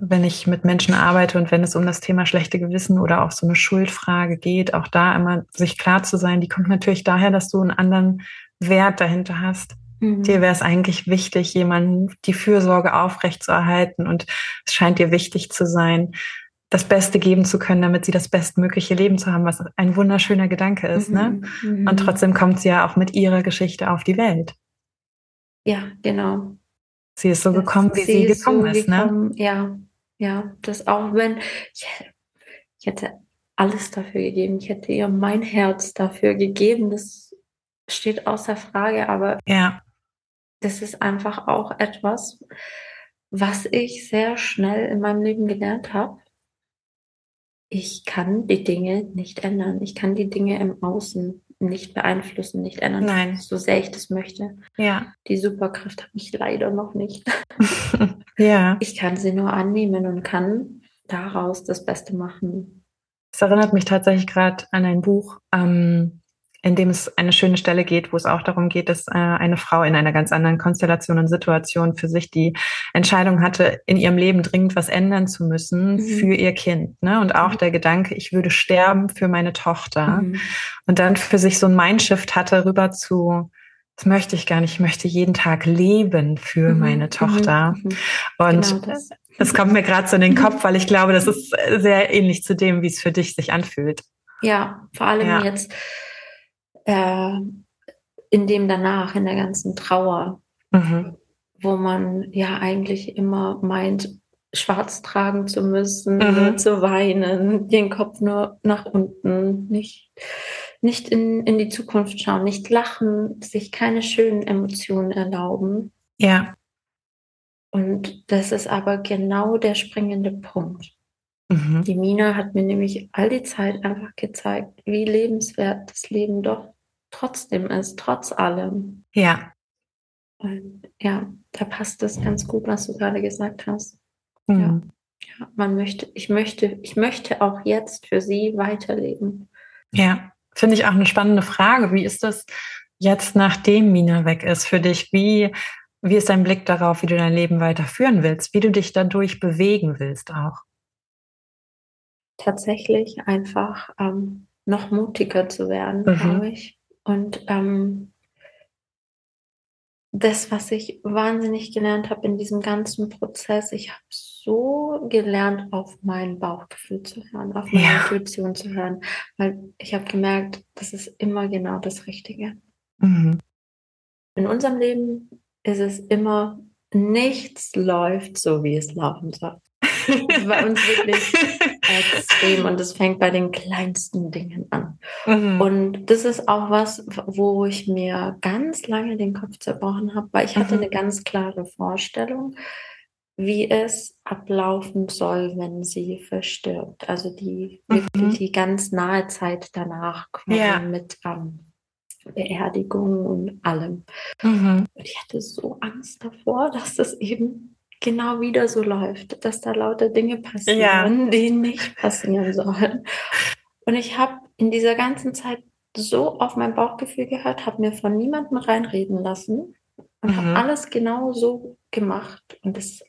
Speaker 1: wenn ich mit Menschen arbeite und wenn es um das Thema schlechte Gewissen oder auch so eine Schuldfrage geht, auch da immer sich klar zu sein, die kommt natürlich daher, dass du einen anderen Wert dahinter hast. Mhm. Dir wäre es eigentlich wichtig, jemanden die Fürsorge aufrechtzuerhalten und es scheint dir wichtig zu sein, das Beste geben zu können, damit sie das bestmögliche Leben zu haben, was ein wunderschöner Gedanke ist. Ne? Mhm. Ne? Mhm. Und trotzdem kommt sie ja auch mit ihrer Geschichte auf die Welt.
Speaker 2: Ja, genau.
Speaker 1: Sie ist so gekommen, wie sie, sie gekommen ist. Ne? Gekommen,
Speaker 2: ne? Ja, ja. Das auch wenn ich, ich hätte alles dafür gegeben. Ich hätte ihr mein Herz dafür gegeben. Das steht außer Frage. Aber
Speaker 1: ja.
Speaker 2: das ist einfach auch etwas, was ich sehr schnell in meinem Leben gelernt habe ich kann die Dinge nicht ändern. Ich kann die Dinge im Außen nicht beeinflussen, nicht ändern,
Speaker 1: Nein.
Speaker 2: so sehr ich das möchte.
Speaker 1: Ja.
Speaker 2: Die Superkraft habe ich leider noch nicht. [laughs]
Speaker 1: ja.
Speaker 2: Ich kann sie nur annehmen und kann daraus das Beste machen.
Speaker 1: Es erinnert mich tatsächlich gerade an ein Buch, ähm, in dem es eine schöne Stelle geht, wo es auch darum geht, dass äh, eine Frau in einer ganz anderen Konstellation und Situation für sich die Entscheidung hatte, in ihrem Leben dringend was ändern zu müssen mhm. für ihr Kind. Ne? Und auch mhm. der Gedanke, ich würde sterben für meine Tochter. Mhm. Und dann für sich so ein Mindshift hatte, rüber zu, das möchte ich gar nicht, ich möchte jeden Tag leben für mhm. meine Tochter. Mhm. Mhm. Und genau das. das kommt mir gerade so in den Kopf, weil ich glaube, das ist sehr ähnlich zu dem, wie es für dich sich anfühlt.
Speaker 2: Ja, vor allem ja. jetzt äh, in dem danach, in der ganzen Trauer, mhm. wo man ja eigentlich immer meint, schwarz tragen zu müssen, mhm. zu weinen, den Kopf nur nach unten, nicht, nicht in, in die Zukunft schauen, nicht lachen, sich keine schönen Emotionen erlauben.
Speaker 1: Ja.
Speaker 2: Und das ist aber genau der springende Punkt. Mhm. Die Mina hat mir nämlich all die Zeit einfach gezeigt, wie lebenswert das Leben doch trotzdem ist, trotz allem.
Speaker 1: Ja.
Speaker 2: Und ja, da passt es ganz gut, was du gerade gesagt hast. Mhm. Ja. ja, man möchte, ich möchte, ich möchte auch jetzt für sie weiterleben.
Speaker 1: Ja, finde ich auch eine spannende Frage. Wie ist das jetzt, nachdem Mina weg ist, für dich? Wie, wie ist dein Blick darauf, wie du dein Leben weiterführen willst, wie du dich dadurch bewegen willst auch?
Speaker 2: tatsächlich einfach ähm, noch mutiger zu werden, mhm. glaube ich. Und ähm, das, was ich wahnsinnig gelernt habe in diesem ganzen Prozess, ich habe so gelernt, auf mein Bauchgefühl zu hören, auf meine ja. Intuition zu hören, weil ich habe gemerkt, das ist immer genau das Richtige. Mhm. In unserem Leben ist es immer, nichts läuft so, wie es laufen soll. [laughs] bei uns wirklich extrem und es fängt bei den kleinsten Dingen an. Mhm. Und das ist auch was, wo ich mir ganz lange den Kopf zerbrochen habe, weil ich hatte mhm. eine ganz klare Vorstellung, wie es ablaufen soll, wenn sie verstirbt. Also die mhm. wirklich die ganz nahe Zeit danach ja. mit ähm, Beerdigung und allem. Mhm. Und ich hatte so Angst davor, [laughs] dass das eben genau wieder so läuft, dass da lauter Dinge passieren, ja. die nicht passieren sollen. Und ich habe in dieser ganzen Zeit so auf mein Bauchgefühl gehört, habe mir von niemandem reinreden lassen und mhm. habe alles genau so gemacht. Und es ist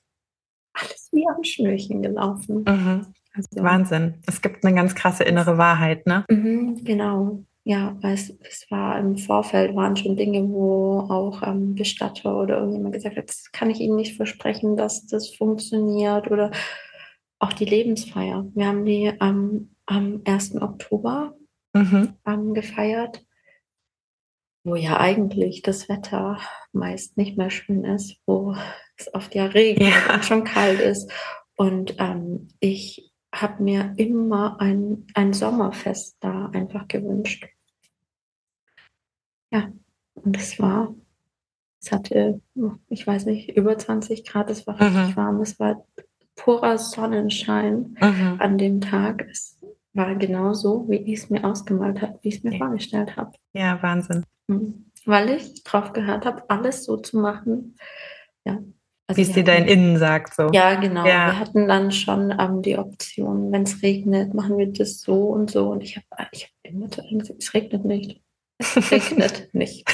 Speaker 2: alles wie am Schnürchen gelaufen.
Speaker 1: Mhm. Also, Wahnsinn. Es gibt eine ganz krasse innere Wahrheit, ne?
Speaker 2: Mhm, genau. Ja, weil es, es war im Vorfeld, waren schon Dinge, wo auch ähm, Bestatter oder irgendjemand gesagt hat, das kann ich Ihnen nicht versprechen, dass das funktioniert oder auch die Lebensfeier. Wir haben die ähm, am 1. Oktober mhm. ähm, gefeiert, wo ja eigentlich das Wetter meist nicht mehr schön ist, wo es oft ja regnet ja. und schon kalt ist. Und ähm, ich habe mir immer ein, ein Sommerfest da einfach gewünscht. Ja, und es war, es hatte, ich weiß nicht, über 20 Grad, es war richtig mhm. warm, es war purer Sonnenschein mhm. an dem Tag. Es war genau so, wie ich es mir ausgemalt habe, wie ich es mir ja. vorgestellt habe.
Speaker 1: Ja, Wahnsinn.
Speaker 2: Mhm. Weil ich drauf gehört habe, alles so zu machen. Ja.
Speaker 1: Also wie es dir dein Innen sagt, so.
Speaker 2: Ja, genau. Ja. Wir hatten dann schon ähm, die Option, wenn es regnet, machen wir das so und so. Und ich habe ich hab immer gesagt, es regnet nicht. Es regnet nicht.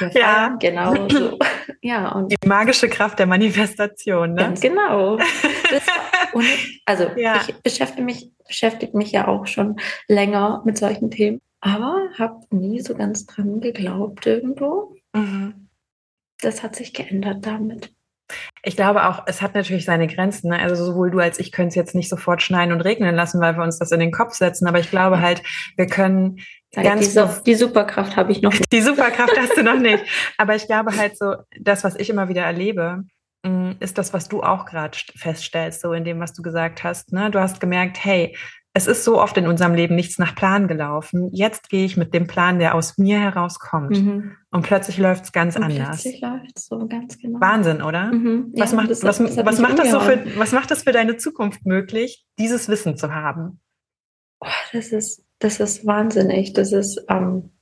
Speaker 2: [laughs]
Speaker 1: ja,
Speaker 2: genau so. Ja,
Speaker 1: und die magische Kraft der Manifestation, ne?
Speaker 2: Ganz genau. [laughs] und, also ja. ich beschäftige mich, beschäftige mich ja auch schon länger mit solchen Themen, aber habe nie so ganz dran geglaubt irgendwo. Mhm. Das hat sich geändert damit.
Speaker 1: Ich glaube auch, es hat natürlich seine Grenzen. Ne? Also sowohl du als ich können es jetzt nicht sofort schneien und regnen lassen, weil wir uns das in den Kopf setzen. Aber ich glaube halt, wir können
Speaker 2: ganz die, die Superkraft habe ich noch
Speaker 1: nicht. [laughs] Die Superkraft hast du noch nicht. [laughs] Aber ich glaube halt so, das, was ich immer wieder erlebe, mm, ist das, was du auch gerade feststellst, so in dem, was du gesagt hast. Ne? Du hast gemerkt, hey, es ist so oft in unserem Leben nichts nach Plan gelaufen. Jetzt gehe ich mit dem Plan, der aus mir herauskommt. Mhm. Und plötzlich läuft es ganz und anders.
Speaker 2: Plötzlich läuft es so ganz genau.
Speaker 1: Wahnsinn, oder? Mhm. Was, ja, macht, das, was, das was macht das so für, was macht das für deine Zukunft möglich, dieses Wissen zu haben?
Speaker 2: Oh, das ist, das ist wahnsinnig. Das ist, ähm,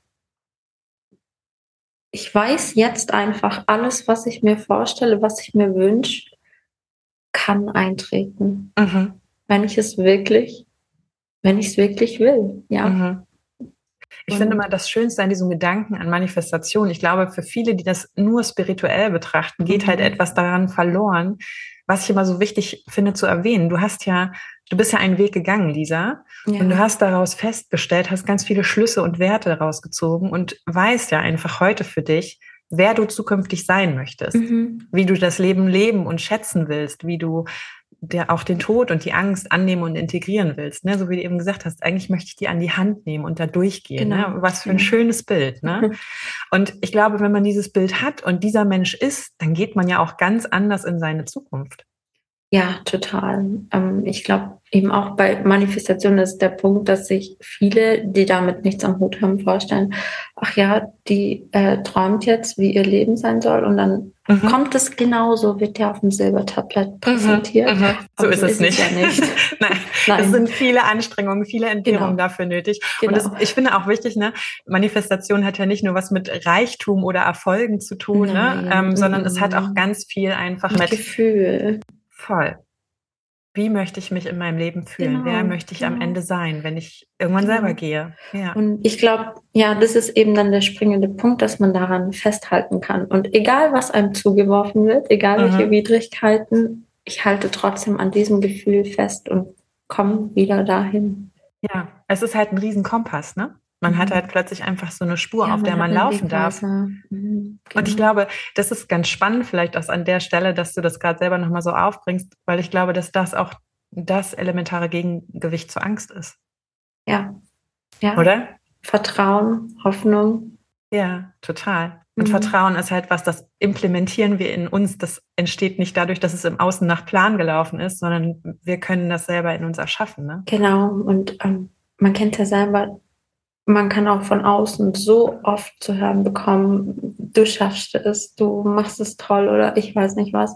Speaker 2: ich weiß jetzt einfach alles, was ich mir vorstelle, was ich mir wünsche, kann eintreten. Mhm. Wenn ich es wirklich wenn ich es wirklich will, ja. Mhm.
Speaker 1: Ich und finde immer das Schönste an diesem Gedanken an Manifestation. Ich glaube, für viele, die das nur spirituell betrachten, geht halt mhm. halt etwas daran verloren, was ich immer so wichtig finde zu erwähnen. Du hast ja, du bist ja einen Weg gegangen, Lisa, ja. und du hast daraus festgestellt, hast ganz viele Schlüsse und Werte daraus gezogen und weißt ja einfach heute für dich, wer du zukünftig sein möchtest, mhm. wie du das Leben leben und schätzen willst, wie du der auch den Tod und die Angst annehmen und integrieren willst. Ne? So wie du eben gesagt hast, eigentlich möchte ich die an die Hand nehmen und da durchgehen. Ne? Genau. Ne? Was für ein schönes Bild. Ne? [laughs] und ich glaube, wenn man dieses Bild hat und dieser Mensch ist, dann geht man ja auch ganz anders in seine Zukunft.
Speaker 2: Ja, total. Ähm, ich glaube, eben auch bei Manifestation ist der Punkt, dass sich viele, die damit nichts am Hut haben, vorstellen, ach ja, die äh, träumt jetzt, wie ihr Leben sein soll und dann mhm. kommt es genauso, wird ja auf dem Silbertablett mhm, präsentiert. Mhm.
Speaker 1: So ist, es nicht. Es ja nicht. [laughs] Nein. [laughs] Nein. Es sind viele Anstrengungen, viele Entbehrungen genau. dafür nötig. Genau. Und das, ich finde auch wichtig, ne, Manifestation hat ja nicht nur was mit Reichtum oder Erfolgen zu tun, ne, ähm, sondern es hat auch mhm. ganz viel einfach mit,
Speaker 2: mit Gefühl.
Speaker 1: Voll wie möchte ich mich in meinem Leben fühlen? Genau, Wer möchte ich genau. am Ende sein, wenn ich irgendwann genau. selber gehe?
Speaker 2: Ja. Und ich glaube, ja, das ist eben dann der springende Punkt, dass man daran festhalten kann. Und egal, was einem zugeworfen wird, egal mhm. welche Widrigkeiten, ich halte trotzdem an diesem Gefühl fest und komme wieder dahin.
Speaker 1: Ja, es ist halt ein Riesenkompass, ne? Man mhm. hat halt plötzlich einfach so eine Spur, ja, auf der man, man laufen darf. Mhm, genau. Und ich genau. glaube, das ist ganz spannend vielleicht auch an der Stelle, dass du das gerade selber nochmal so aufbringst, weil ich glaube, dass das auch das elementare Gegengewicht zur Angst ist.
Speaker 2: Ja. Ja.
Speaker 1: Oder?
Speaker 2: Vertrauen, Hoffnung.
Speaker 1: Ja, total. Und mhm. Vertrauen ist halt was, das implementieren wir in uns. Das entsteht nicht dadurch, dass es im Außen nach Plan gelaufen ist, sondern wir können das selber in uns erschaffen. Ne?
Speaker 2: Genau. Und ähm, man kennt ja selber, man kann auch von außen so oft zu hören bekommen, du schaffst es, du machst es toll oder ich weiß nicht was.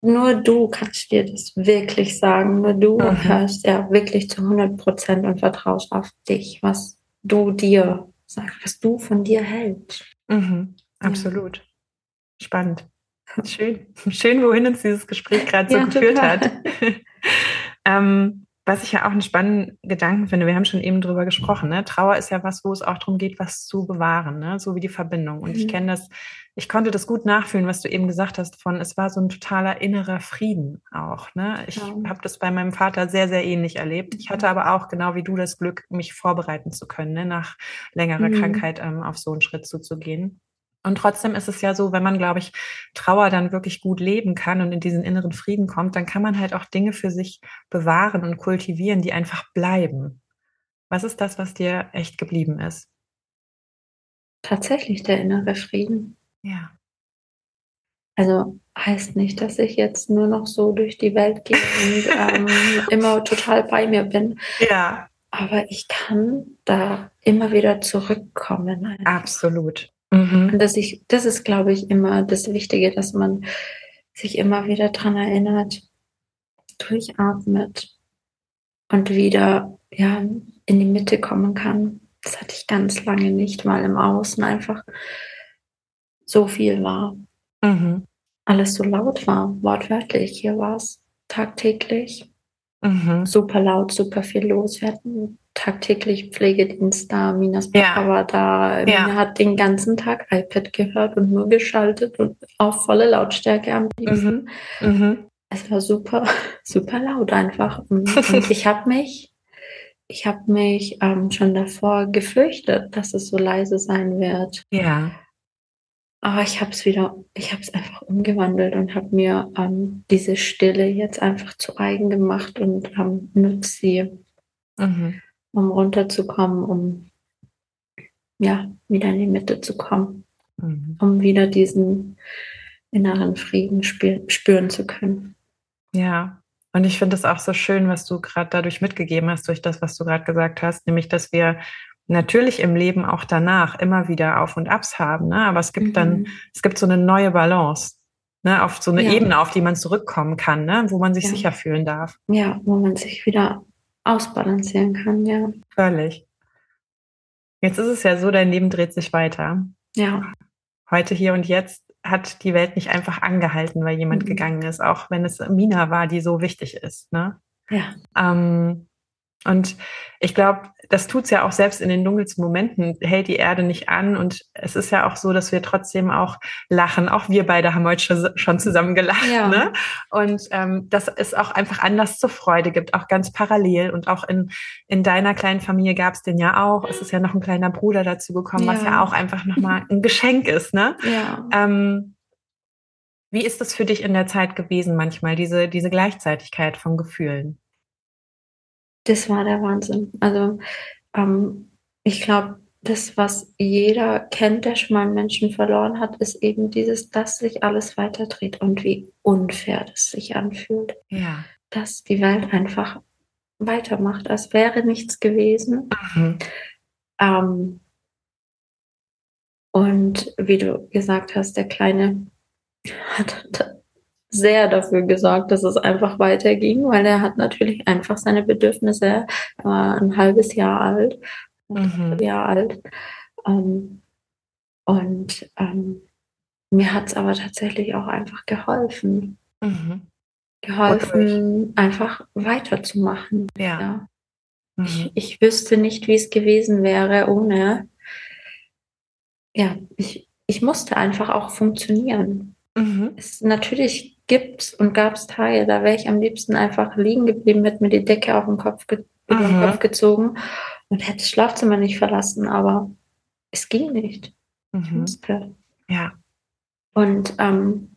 Speaker 2: Nur du kannst dir das wirklich sagen. Nur du mhm. hörst ja wirklich zu 100 Prozent und vertraust auf dich, was du dir sagst, was du von dir hältst.
Speaker 1: Mhm. Absolut. Ja. Spannend. [laughs] Schön. Schön, wohin uns dieses Gespräch gerade so ja, geführt total. hat. [laughs] ähm, was ich ja auch einen spannenden Gedanken finde, wir haben schon eben drüber gesprochen, ne? Trauer ist ja was, wo es auch darum geht, was zu bewahren, ne? so wie die Verbindung. Und mhm. ich kenne das, ich konnte das gut nachfühlen, was du eben gesagt hast, von es war so ein totaler innerer Frieden auch. Ne? Ich ja. habe das bei meinem Vater sehr, sehr ähnlich erlebt. Ich hatte aber auch, genau wie du, das Glück, mich vorbereiten zu können, ne? nach längerer mhm. Krankheit ähm, auf so einen Schritt zuzugehen. Und trotzdem ist es ja so, wenn man, glaube ich, Trauer dann wirklich gut leben kann und in diesen inneren Frieden kommt, dann kann man halt auch Dinge für sich bewahren und kultivieren, die einfach bleiben. Was ist das, was dir echt geblieben ist?
Speaker 2: Tatsächlich der innere Frieden.
Speaker 1: Ja.
Speaker 2: Also heißt nicht, dass ich jetzt nur noch so durch die Welt gehe und ähm, [laughs] immer total bei mir bin.
Speaker 1: Ja.
Speaker 2: Aber ich kann da immer wieder zurückkommen.
Speaker 1: Einfach. Absolut.
Speaker 2: Mhm. Dass ich, das ist, glaube ich, immer das Wichtige, dass man sich immer wieder dran erinnert, durchatmet und wieder ja, in die Mitte kommen kann. Das hatte ich ganz lange nicht, weil im Außen einfach so viel war. Mhm. Alles so laut war, wortwörtlich. Hier war es tagtäglich. Mhm. Super laut, super viel los. Wir hatten tagtäglich Pflegedienst da, Minas Papa ja. war da. Mina hat den ganzen Tag iPad gehört und nur geschaltet und auf volle Lautstärke am liebsten. Mhm. Mhm. Es war super, [laughs] super laut einfach. Und [laughs] ich habe mich, ich habe mich ähm, schon davor gefürchtet, dass es so leise sein wird.
Speaker 1: Ja.
Speaker 2: Aber ich habe es wieder, ich habe es einfach umgewandelt und habe mir ähm, diese Stille jetzt einfach zu eigen gemacht und ähm, nutze sie. Mhm um runterzukommen, um ja, wieder in die Mitte zu kommen, mhm. um wieder diesen inneren Frieden spür spüren zu können.
Speaker 1: Ja, und ich finde es auch so schön, was du gerade dadurch mitgegeben hast, durch das, was du gerade gesagt hast, nämlich, dass wir natürlich im Leben auch danach immer wieder Auf und Abs haben, ne? aber es gibt mhm. dann, es gibt so eine neue Balance, ne? auf so eine ja. Ebene, auf die man zurückkommen kann, ne? wo man sich ja. sicher fühlen darf.
Speaker 2: Ja, wo man sich wieder ausbalancieren kann, ja.
Speaker 1: Völlig. Jetzt ist es ja so, dein Leben dreht sich weiter.
Speaker 2: Ja.
Speaker 1: Heute, hier und jetzt hat die Welt nicht einfach angehalten, weil jemand mhm. gegangen ist, auch wenn es Mina war, die so wichtig ist. Ne?
Speaker 2: Ja.
Speaker 1: Ähm, und ich glaube, das tut's ja auch selbst in den dunkelsten Momenten, hält die Erde nicht an. Und es ist ja auch so, dass wir trotzdem auch lachen. Auch wir beide haben heute schon zusammen gelacht. Ja. Ne? Und ähm, dass es auch einfach Anlass zur Freude gibt, auch ganz parallel. Und auch in, in deiner kleinen Familie gab's den ja auch. Es ist ja noch ein kleiner Bruder dazu gekommen, ja. was ja auch einfach nochmal ein Geschenk ist. Ne?
Speaker 2: Ja.
Speaker 1: Ähm, wie ist das für dich in der Zeit gewesen manchmal, diese, diese Gleichzeitigkeit von Gefühlen?
Speaker 2: Das war der Wahnsinn. Also ähm, ich glaube, das, was jeder kennt, der schon mal einen Menschen verloren hat, ist eben dieses, dass sich alles weiterdreht und wie unfair das sich anfühlt.
Speaker 1: Ja.
Speaker 2: Dass die Welt einfach weitermacht, als wäre nichts gewesen. Mhm. Ähm, und wie du gesagt hast, der Kleine hat sehr dafür gesorgt, dass es einfach weiterging, weil er hat natürlich einfach seine Bedürfnisse, er war ein halbes Jahr alt, ein mhm. Jahr alt. Ähm, und ähm, mir hat es aber tatsächlich auch einfach geholfen. Mhm. Geholfen, einfach weiterzumachen.
Speaker 1: Ja. ja.
Speaker 2: Mhm. Ich, ich wüsste nicht, wie es gewesen wäre ohne. Ja, ich, ich musste einfach auch funktionieren. Mhm. Es, natürlich gibt's und gab's Tage, da wäre ich am liebsten einfach liegen geblieben, mit mir die Decke auf den Kopf, ge über den Kopf gezogen und hätte das Schlafzimmer nicht verlassen, aber es ging nicht.
Speaker 1: Mhm. Ja.
Speaker 2: Und ähm,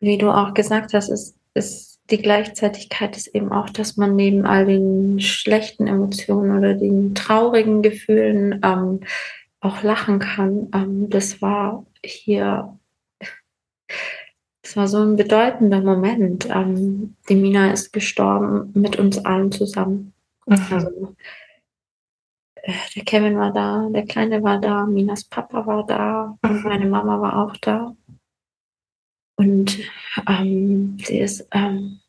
Speaker 2: wie du auch gesagt hast, ist, ist die Gleichzeitigkeit ist eben auch, dass man neben all den schlechten Emotionen oder den traurigen Gefühlen ähm, auch lachen kann. Ähm, das war hier, das war so ein bedeutender Moment. Ähm, die Mina ist gestorben mit uns allen zusammen.
Speaker 1: Mhm.
Speaker 2: Also, äh, der Kevin war da, der Kleine war da, Minas Papa war da und meine Mama war auch da. Und ähm, sie ist ähm,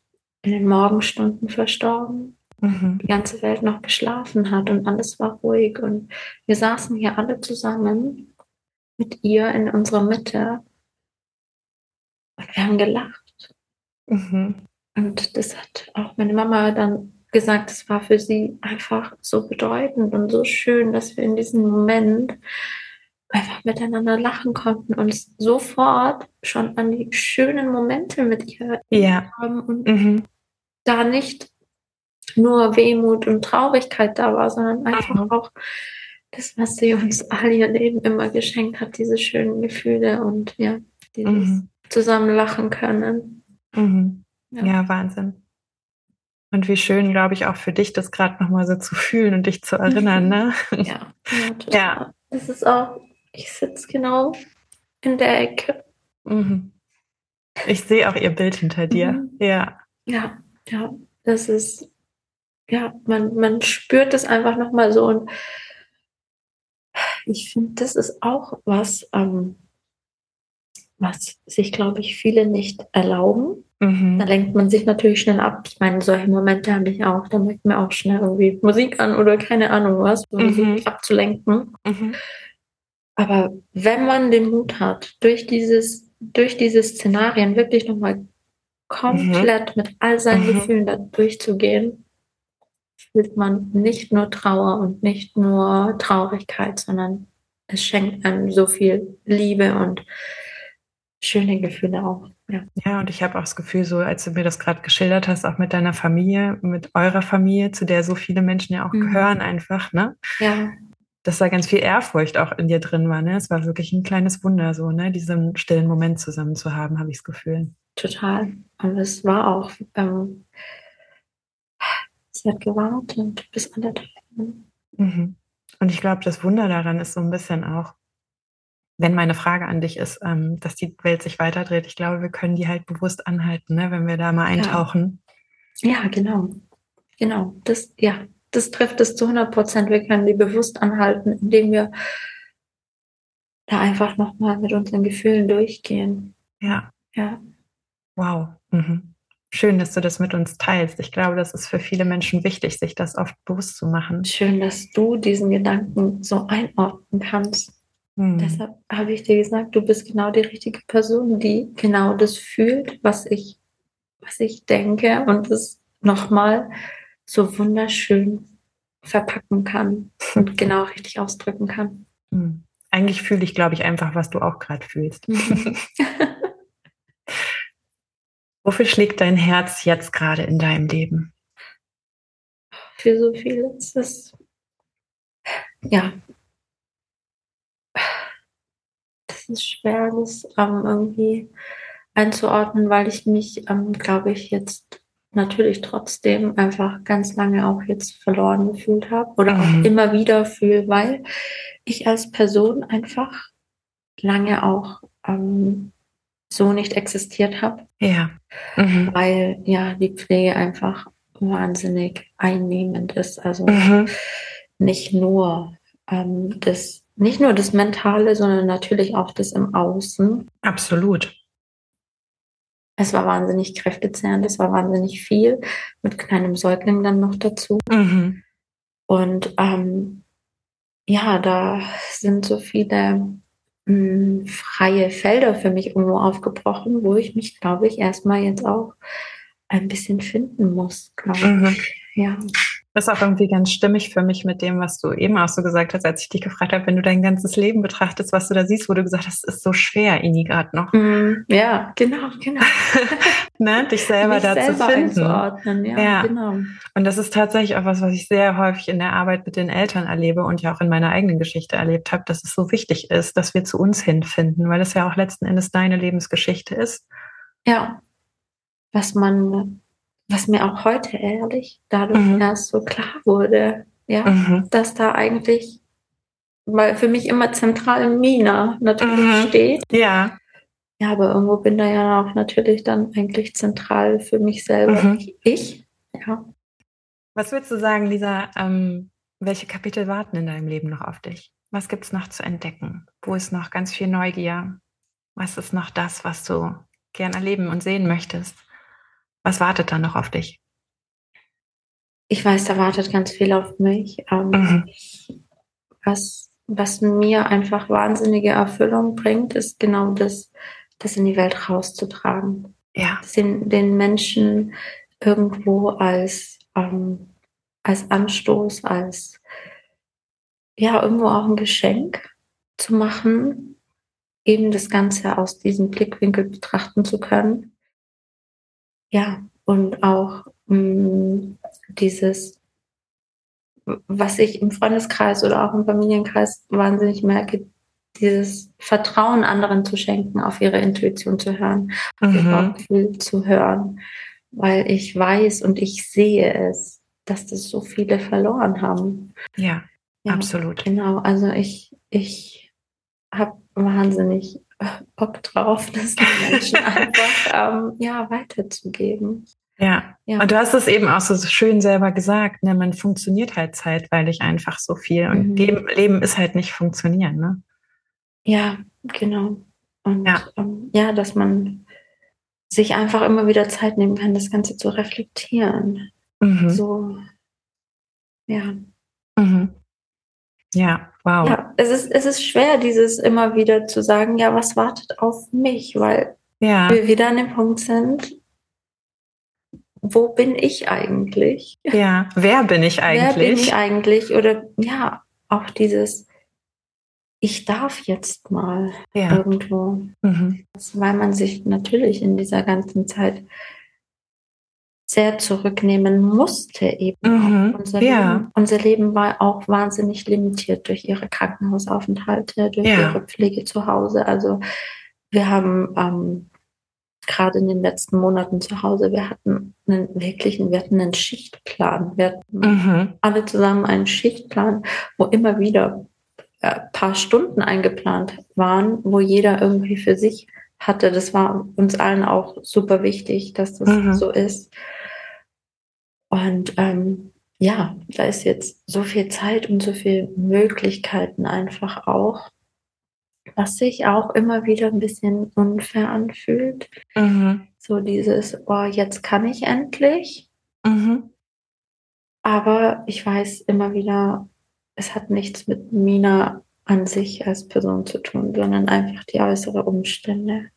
Speaker 2: in den Morgenstunden verstorben.
Speaker 1: Mhm.
Speaker 2: Die ganze Welt noch geschlafen hat und alles war ruhig. Und wir saßen hier alle zusammen mit ihr in unserer Mitte. Und wir haben gelacht.
Speaker 1: Mhm.
Speaker 2: Und das hat auch meine Mama dann gesagt, es war für sie einfach so bedeutend und so schön, dass wir in diesem Moment einfach miteinander lachen konnten und sofort schon an die schönen Momente mit ihr
Speaker 1: Ja.
Speaker 2: haben und
Speaker 1: Mhm.
Speaker 2: da nicht nur Wehmut und Traurigkeit da war, sondern einfach
Speaker 1: Mhm.
Speaker 2: auch das, was sie uns all ihr Leben immer geschenkt hat, diese schönen Gefühle und ja, dieses
Speaker 1: Mhm.
Speaker 2: Zusammen lachen können.
Speaker 1: Mhm.
Speaker 2: Ja.
Speaker 1: Ja, Wahnsinn. Und wie schön, glaube ich, auch für dich, das gerade nochmal so zu fühlen und dich zu erinnern, ne? [laughs]
Speaker 2: Ja, ja.
Speaker 1: Ja.
Speaker 2: Das ist auch, ich sitze genau in der Ecke.
Speaker 1: Mhm. Ich sehe auch ihr Bild hinter dir.
Speaker 2: Mhm.
Speaker 1: Ja.
Speaker 2: Ja, ja, das ist, ja, man, man spürt es einfach nochmal so und ich finde, das ist auch was, ähm, was sich, glaube ich, viele nicht erlauben. Da
Speaker 1: Mhm.
Speaker 2: lenkt man sich natürlich schnell ab. Ich meine, solche Momente habe ich auch. Da merkt man auch schnell irgendwie Musik an oder keine Ahnung was, um
Speaker 1: Mhm.
Speaker 2: sich abzulenken.
Speaker 1: Mhm.
Speaker 2: Aber wenn man den Mut hat, durch dieses, durch diese Szenarien wirklich nochmal komplett mit all seinen
Speaker 1: Mhm.
Speaker 2: Gefühlen da durchzugehen, fühlt man nicht nur Trauer und nicht nur Traurigkeit, sondern es schenkt einem so viel Liebe und schöne Gefühle auch. Ja.
Speaker 1: Ja, und ich habe auch das Gefühl, so als du mir das gerade geschildert hast, auch mit deiner Familie, mit eurer Familie, zu der so viele Menschen ja auch
Speaker 2: Mhm.
Speaker 1: gehören, einfach, ne?
Speaker 2: ja,
Speaker 1: Dass da ganz viel Ehrfurcht auch in dir drin war, ne? Es war wirklich ein kleines Wunder, so, ne? Diesen stillen Moment zusammen zu haben, habe ich das Gefühl.
Speaker 2: total. Und es war auch, ähm, sie hat gewartet bis Tränen.
Speaker 1: Mhm. Und ich glaube, das Wunder daran ist so ein bisschen auch, wenn meine Frage an dich ist, ähm, dass die Welt sich weiterdreht. Ich glaube, wir können die halt bewusst anhalten, ne? wenn wir da mal eintauchen.
Speaker 2: Ja, genau. Genau. Das, ja, das trifft es zu 100 Prozent. Wir können die bewusst anhalten, indem wir da einfach nochmal mit unseren Gefühlen durchgehen.
Speaker 1: Ja,
Speaker 2: Ja,
Speaker 1: wow. Mhm. Schön, dass du das mit uns teilst. Ich glaube, das ist für viele Menschen wichtig, sich das oft bewusst zu machen.
Speaker 2: schön, dass du diesen Gedanken so einordnen kannst.
Speaker 1: Mhm.
Speaker 2: Deshalb habe ich dir gesagt, du bist genau die richtige Person, die genau das fühlt, was ich, was ich denke und es nochmal so wunderschön verpacken kann und [laughs] genau richtig ausdrücken kann.
Speaker 1: Mhm. Eigentlich fühle ich, glaube ich, einfach, was du auch gerade fühlst.
Speaker 2: Mhm. [laughs]
Speaker 1: Wofür schlägt dein Herz jetzt gerade in deinem Leben?
Speaker 2: Für so vieles ist, ja, das ist schwer, das ähm, irgendwie einzuordnen, weil ich mich, ähm, glaube ich, jetzt natürlich trotzdem einfach ganz lange auch jetzt verloren gefühlt habe oder
Speaker 1: Mhm.
Speaker 2: auch immer wieder fühle, weil ich als Person einfach lange auch ähm, so nicht existiert habe,
Speaker 1: Ja. Mhm.
Speaker 2: weil ja die Pflege einfach wahnsinnig einnehmend ist. Also
Speaker 1: Mhm.
Speaker 2: nicht nur ähm, das, nicht nur das Mentale, sondern natürlich auch das im Außen.
Speaker 1: Absolut.
Speaker 2: Es war wahnsinnig kräftezehrend, es war wahnsinnig viel, mit kleinem Säugling dann noch dazu.
Speaker 1: Mhm.
Speaker 2: Und ähm, ja, da sind so viele mh, freie Felder für mich irgendwo aufgebrochen, wo ich mich, glaube ich, erstmal jetzt auch ein bisschen finden muss, glaube
Speaker 1: Mhm.
Speaker 2: ich. Ja.
Speaker 1: Das ist auch irgendwie ganz stimmig für mich mit dem, was du eben auch so gesagt hast, als ich dich gefragt habe, wenn du dein ganzes Leben betrachtest, was du da siehst, wo du gesagt hast, ist so schwer, Ini gerade noch.
Speaker 2: Mm, ja, genau, genau. [laughs]
Speaker 1: ne? Dich selber Mich da selber zu finden.
Speaker 2: Ja, ja, genau.
Speaker 1: Und das ist tatsächlich auch was, was ich sehr häufig in der Arbeit mit den Eltern erlebe und ja auch in meiner eigenen Geschichte erlebt habe, dass es so wichtig ist, dass wir zu uns hinfinden, weil es ja auch letzten Endes deine Lebensgeschichte ist.
Speaker 2: Ja. Was man was mir auch heute ehrlich dadurch mhm. erst so klar wurde, ja, mhm. dass da eigentlich, weil für mich immer zentral Mina natürlich mhm. steht.
Speaker 1: Ja.
Speaker 2: Ja, aber irgendwo bin da ja auch natürlich dann eigentlich zentral für mich selber mhm. ich. Ja.
Speaker 1: Was würdest du sagen, Lisa, ähm, welche Kapitel warten in deinem Leben noch auf dich? Was gibt es noch zu entdecken? Wo ist noch ganz viel Neugier? Was ist noch das, was du gern erleben und sehen möchtest? Was wartet da noch auf dich?
Speaker 2: Ich weiß, da wartet ganz viel auf mich. Ähm, mhm. was, was mir einfach wahnsinnige Erfüllung bringt, ist genau das, das in die Welt rauszutragen.
Speaker 1: Ja.
Speaker 2: Den, den Menschen irgendwo als, ähm, als Anstoß, als ja, irgendwo auch ein Geschenk zu machen, eben das Ganze aus diesem Blickwinkel betrachten zu können ja, und auch mh, mm, dieses, was ich im Freundeskreis oder auch im Familienkreis wahnsinnig merke, dieses Vertrauen anderen zu schenken, auf ihre Intuition zu hören, auf ihr mhm. Bauchgefühl zu hören, weil ich weiß und ich sehe es, dass das so viele verloren haben.
Speaker 1: Ja, ja absolut.
Speaker 2: Genau, also ich, ich habe wahnsinnig Bock drauf, das den Menschen [laughs] einfach ähm, ja, weiterzugeben.
Speaker 1: Ja. ja. und du hast es eben auch so schön selber gesagt, ne? man funktioniert halt zeitweilig einfach so viel und mhm. Leben, Leben ist halt nicht funktionieren. Ne?
Speaker 2: Ja, genau. Und ja. Ähm, ja, dass man sich einfach immer wieder Zeit nehmen kann, das Ganze zu reflektieren. Mhm. So, ja.
Speaker 1: Mhm. Ja, wow.
Speaker 2: Ja, es ist, es ist schwer, dieses immer wieder zu sagen, ja, was wartet auf mich, weil ja. wir wieder an dem Punkt sind, wo bin ich eigentlich?
Speaker 1: Ja, wer bin ich eigentlich?
Speaker 2: Wer bin ich eigentlich? Oder ja, auch dieses, ich darf jetzt mal ja. irgendwo. Mhm. Weil man sich natürlich in dieser ganzen Zeit sehr zurücknehmen musste eben. Mhm, unser, ja. Leben, unser Leben war auch wahnsinnig limitiert durch ihre Krankenhausaufenthalte, durch ja. ihre Pflege zu Hause. Also wir haben ähm, gerade in den letzten Monaten zu Hause, wir hatten einen wirklichen, wir hatten einen Schichtplan. Wir hatten mhm. alle zusammen einen Schichtplan, wo immer wieder ein äh, paar Stunden eingeplant waren, wo jeder irgendwie für sich hatte. Das war uns allen auch super wichtig, dass das mhm. so ist. Und ähm, ja, da ist jetzt so viel Zeit und so viel Möglichkeiten einfach auch, was sich auch immer wieder ein bisschen unfair anfühlt. Mhm. So dieses, oh, jetzt kann ich endlich. Mhm. Aber ich weiß immer wieder, es hat nichts mit Mina an sich als Person zu tun, sondern einfach die äußeren Umstände.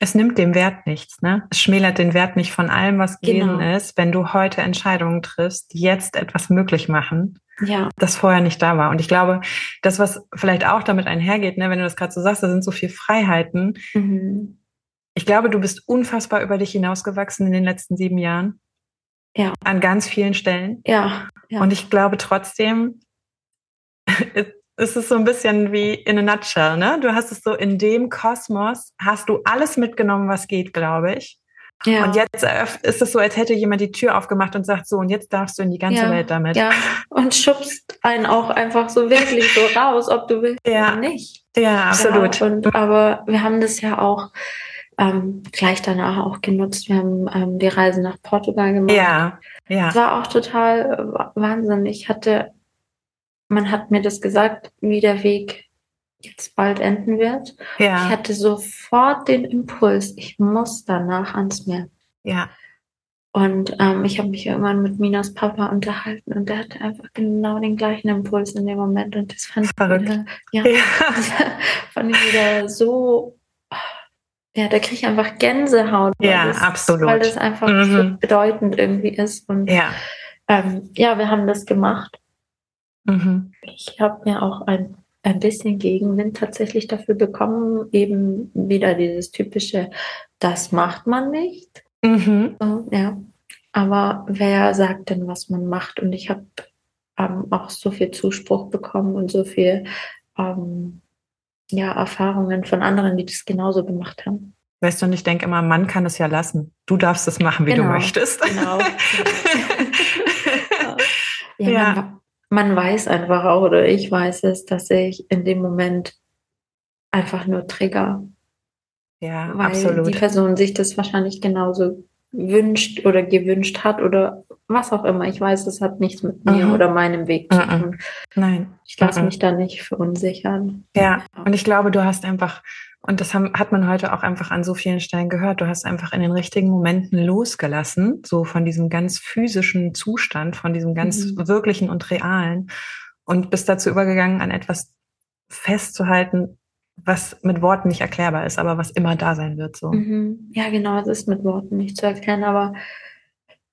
Speaker 1: Es nimmt dem Wert nichts, ne? Es schmälert den Wert nicht von allem, was gewesen genau. ist, wenn du heute Entscheidungen triffst, die jetzt etwas möglich machen,
Speaker 2: ja.
Speaker 1: das vorher nicht da war. Und ich glaube, das, was vielleicht auch damit einhergeht, ne, wenn du das gerade so sagst, da sind so viele Freiheiten. Mhm. Ich glaube, du bist unfassbar über dich hinausgewachsen in den letzten sieben Jahren.
Speaker 2: Ja.
Speaker 1: An ganz vielen Stellen.
Speaker 2: Ja. ja.
Speaker 1: Und ich glaube trotzdem, [laughs] es ist so ein bisschen wie in a nutshell, ne? Du hast es so in dem Kosmos, hast du alles mitgenommen, was geht, glaube ich. Ja. Und jetzt ist es so, als hätte jemand die Tür aufgemacht und sagt so, und jetzt darfst du in die ganze
Speaker 2: ja,
Speaker 1: Welt damit.
Speaker 2: Ja, und schubst einen auch einfach so wirklich so raus, ob du willst ja. oder nicht.
Speaker 1: Ja, absolut.
Speaker 2: Ja, und, aber wir haben das ja auch ähm, gleich danach auch genutzt. Wir haben ähm, die Reise nach Portugal gemacht.
Speaker 1: Ja, ja.
Speaker 2: Es war auch total äh, Wahnsinn. Ich hatte man hat mir das gesagt, wie der Weg jetzt bald enden wird. Ja. Ich hatte sofort den Impuls, ich muss danach ans Meer.
Speaker 1: Ja.
Speaker 2: Und ähm, ich habe mich irgendwann mit Minas Papa unterhalten und der hatte einfach genau den gleichen Impuls in dem Moment und das fand
Speaker 1: Verrückt. ich wieder,
Speaker 2: ja, ja. [laughs] fand ich wieder so, ja, da kriege ich einfach Gänsehaut.
Speaker 1: Ja, das, absolut.
Speaker 2: Weil das einfach mhm. so bedeutend irgendwie ist und
Speaker 1: ja
Speaker 2: ähm, ja, wir haben das gemacht. Mhm. Ich habe mir auch ein, ein bisschen Gegenwind tatsächlich dafür bekommen. Eben wieder dieses typische, das macht man nicht. Mhm. So, ja. Aber wer sagt denn, was man macht? Und ich habe ähm, auch so viel Zuspruch bekommen und so viel ähm, ja, Erfahrungen von anderen, die das genauso gemacht haben.
Speaker 1: Weißt du, und ich denke immer, man kann es ja lassen. Du darfst es machen, wie genau, du möchtest. Genau. [laughs]
Speaker 2: ja, ja. Man, man, weiß einfach auch, oder ich weiß es, dass ich in dem Moment einfach nur trigger.
Speaker 1: Ja,
Speaker 2: weil
Speaker 1: absolut.
Speaker 2: die Person sich das wahrscheinlich genauso wünscht oder gewünscht hat oder was auch immer. Ich weiß, es hat nichts mit mir mhm. oder meinem Weg zu mhm. tun.
Speaker 1: Nein.
Speaker 2: Ich lasse mhm. mich da nicht verunsichern.
Speaker 1: Ja. ja, und ich glaube, du hast einfach, und das haben, hat man heute auch einfach an so vielen Stellen gehört, du hast einfach in den richtigen Momenten losgelassen, so von diesem ganz physischen Zustand, von diesem ganz mhm. wirklichen und realen und bist dazu übergegangen, an etwas festzuhalten, was mit Worten nicht erklärbar ist, aber was immer da sein wird. So.
Speaker 2: Mhm. Ja, genau, es ist mit Worten nicht zu erklären, aber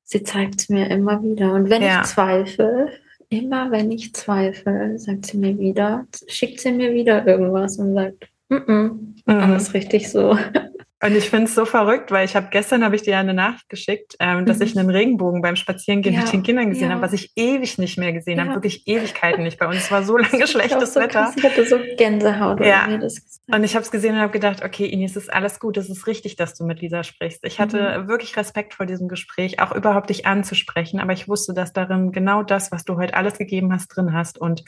Speaker 2: sie zeigt es mir immer wieder. Und wenn ja. ich zweifle, immer wenn ich zweifle, sagt sie mir wieder, schickt sie mir wieder irgendwas und sagt, mhm. alles richtig so. [laughs]
Speaker 1: Und ich finde es so verrückt, weil ich habe gestern habe ich dir eine Nachricht geschickt, ähm, dass mhm. ich einen Regenbogen beim Spazierengehen ja. mit den Kindern gesehen ja. habe, was ich ewig nicht mehr gesehen ja. habe, wirklich Ewigkeiten nicht. Bei uns war so lange schlechtes so Wetter.
Speaker 2: Ich hatte so Gänsehaut.
Speaker 1: Ja. Und ich habe es gesehen und habe gedacht, okay, Ines, ist alles gut, es ist richtig, dass du mit Lisa sprichst. Ich hatte mhm. wirklich Respekt vor diesem Gespräch, auch überhaupt dich anzusprechen, aber ich wusste, dass darin genau das, was du heute alles gegeben hast, drin hast. Und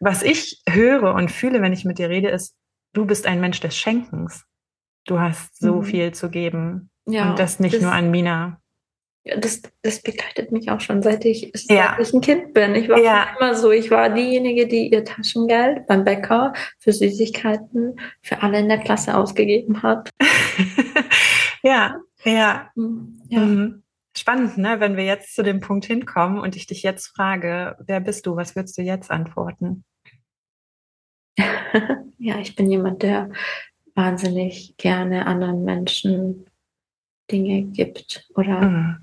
Speaker 1: was ich höre und fühle, wenn ich mit dir rede, ist, du bist ein Mensch des Schenkens. Du hast so mhm. viel zu geben. Ja, und das nicht das, nur an Mina.
Speaker 2: Ja, das, das begleitet mich auch schon, seit ich, ja. seit ich ein Kind bin. Ich war ja. immer so, ich war diejenige, die ihr Taschengeld beim Bäcker für Süßigkeiten für alle in der Klasse ausgegeben hat. [laughs]
Speaker 1: ja, ja. Mhm. ja. Mhm. Spannend, ne? Wenn wir jetzt zu dem Punkt hinkommen und ich dich jetzt frage, wer bist du? Was würdest du jetzt antworten? [laughs]
Speaker 2: ja, ich bin jemand, der wahnsinnig gerne anderen Menschen Dinge gibt oder mhm.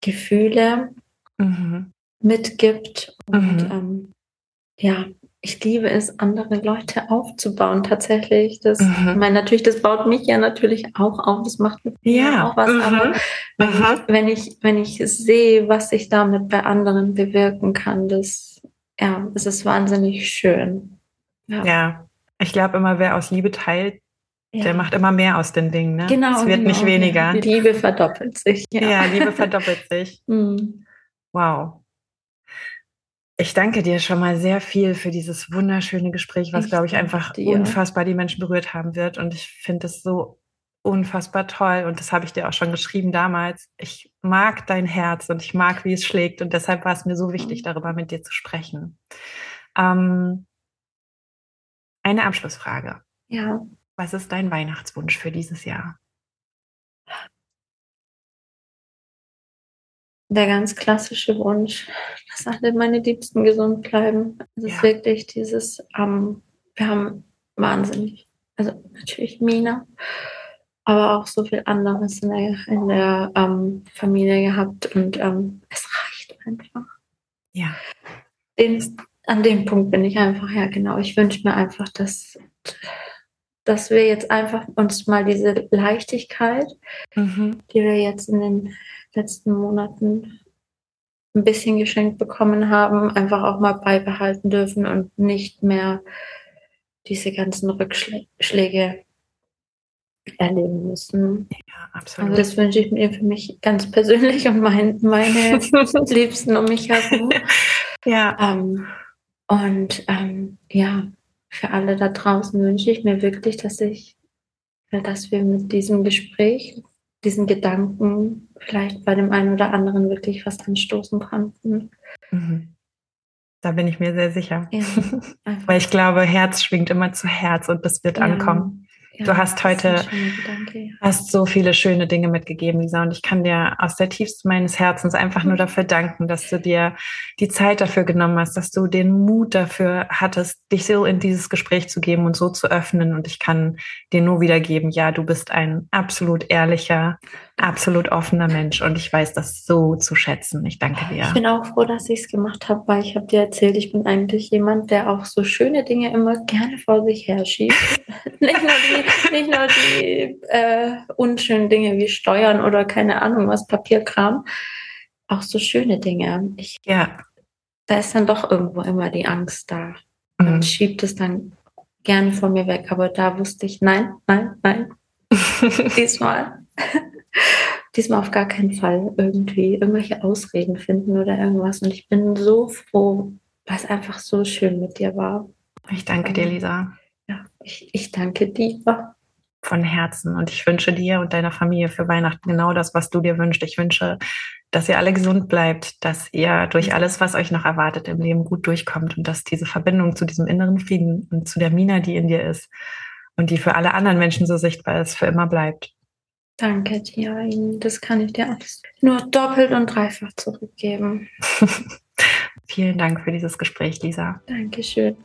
Speaker 2: Gefühle mhm. mitgibt. Und mhm. ähm, ja, ich liebe es, andere Leute aufzubauen. Tatsächlich, das, mhm. ich meine, natürlich, das baut mich ja natürlich auch auf. Das macht mir ja. auch was. Mhm. Aber wenn ich, wenn ich, wenn ich sehe, was ich damit bei anderen bewirken kann, das, ja, das ist wahnsinnig schön.
Speaker 1: Ja. ja. Ich glaube immer, wer aus Liebe teilt, ja. der macht immer mehr aus den Dingen. Ne?
Speaker 2: Genau.
Speaker 1: Es wird
Speaker 2: genau,
Speaker 1: nicht weniger.
Speaker 2: Ja. Liebe verdoppelt sich.
Speaker 1: Ja, ja Liebe verdoppelt sich. [laughs] Mhm. Wow. Ich danke dir schon mal sehr viel für dieses wunderschöne Gespräch, was, glaube ich, einfach dir. unfassbar die Menschen berührt haben wird. Und ich finde es so unfassbar toll. Und das habe ich dir auch schon geschrieben damals. Ich mag dein Herz und ich mag, wie es schlägt. Und deshalb war es mir so wichtig, darüber mit dir zu sprechen. Ähm, eine Abschlussfrage.
Speaker 2: Ja.
Speaker 1: Was ist dein Weihnachtswunsch für dieses Jahr?
Speaker 2: Der ganz klassische Wunsch, dass alle meine Liebsten gesund bleiben. Es ja. ist wirklich dieses, ähm, wir haben wahnsinnig, also natürlich Mina, aber auch so viel anderes in der, in der ähm, Familie gehabt und ähm, es reicht einfach.
Speaker 1: Ja.
Speaker 2: Den, an dem Punkt bin ich einfach, ja genau, ich wünsche mir einfach, dass, dass wir jetzt einfach uns mal diese Leichtigkeit, mhm. die wir jetzt in den letzten Monaten ein bisschen geschenkt bekommen haben, einfach auch mal beibehalten dürfen und nicht mehr diese ganzen Rückschläge erleben müssen.
Speaker 1: Ja, absolut.
Speaker 2: Also das wünsche ich mir für mich ganz persönlich und mein, meine [laughs] Liebsten um mich herum.
Speaker 1: Ja.
Speaker 2: Ähm, und ähm, ja, für alle da draußen wünsche ich mir wirklich, dass ich, dass wir mit diesem Gespräch, diesen Gedanken vielleicht bei dem einen oder anderen wirklich was anstoßen konnten. Mhm.
Speaker 1: Da bin ich mir sehr sicher. Ja, [laughs] Weil ich glaube, Herz schwingt immer zu Herz und das wird ja. ankommen. Ja, du hast heute Gedanke, hast so viele schöne Dinge mitgegeben, Lisa, und ich kann dir aus der tiefsten meines Herzens einfach nur mhm. dafür danken, dass du dir die Zeit dafür genommen hast, dass du den Mut dafür hattest, dich so in dieses Gespräch zu geben und so zu öffnen. Und ich kann dir nur wiedergeben, ja, du bist ein absolut ehrlicher, absolut offener Mensch und ich weiß das so zu schätzen. Ich danke dir.
Speaker 2: Ich bin auch froh, dass ich es gemacht habe, weil ich habe dir erzählt, ich bin eigentlich jemand, der auch so schöne Dinge immer gerne vor sich her schiebt. [laughs] nicht nur die, nicht nur die äh, unschönen Dinge wie Steuern oder keine Ahnung was, Papierkram. Auch so schöne Dinge. Ich, ja. Da ist dann doch irgendwo immer die Angst da. Man mhm. schiebt es dann gerne von mir weg. Aber da wusste ich, nein, nein, nein. [laughs] Diesmal. Diesmal auf gar keinen Fall irgendwie irgendwelche Ausreden finden oder irgendwas. Und ich bin so froh, weil es einfach so schön mit dir war.
Speaker 1: Ich danke dir, Lisa.
Speaker 2: Ja, ich, ich danke dir.
Speaker 1: Von Herzen. Und ich wünsche dir und deiner Familie für Weihnachten genau das, was du dir wünschst. Ich wünsche, dass ihr alle gesund bleibt, dass ihr durch alles, was euch noch erwartet im Leben, gut durchkommt und dass diese Verbindung zu diesem inneren Frieden und zu der Mina, die in dir ist und die für alle anderen Menschen so sichtbar ist, für immer bleibt.
Speaker 2: Danke dir, das kann ich dir alles nur doppelt und dreifach zurückgeben. [laughs]
Speaker 1: Vielen Dank für dieses Gespräch, Lisa.
Speaker 2: Dankeschön.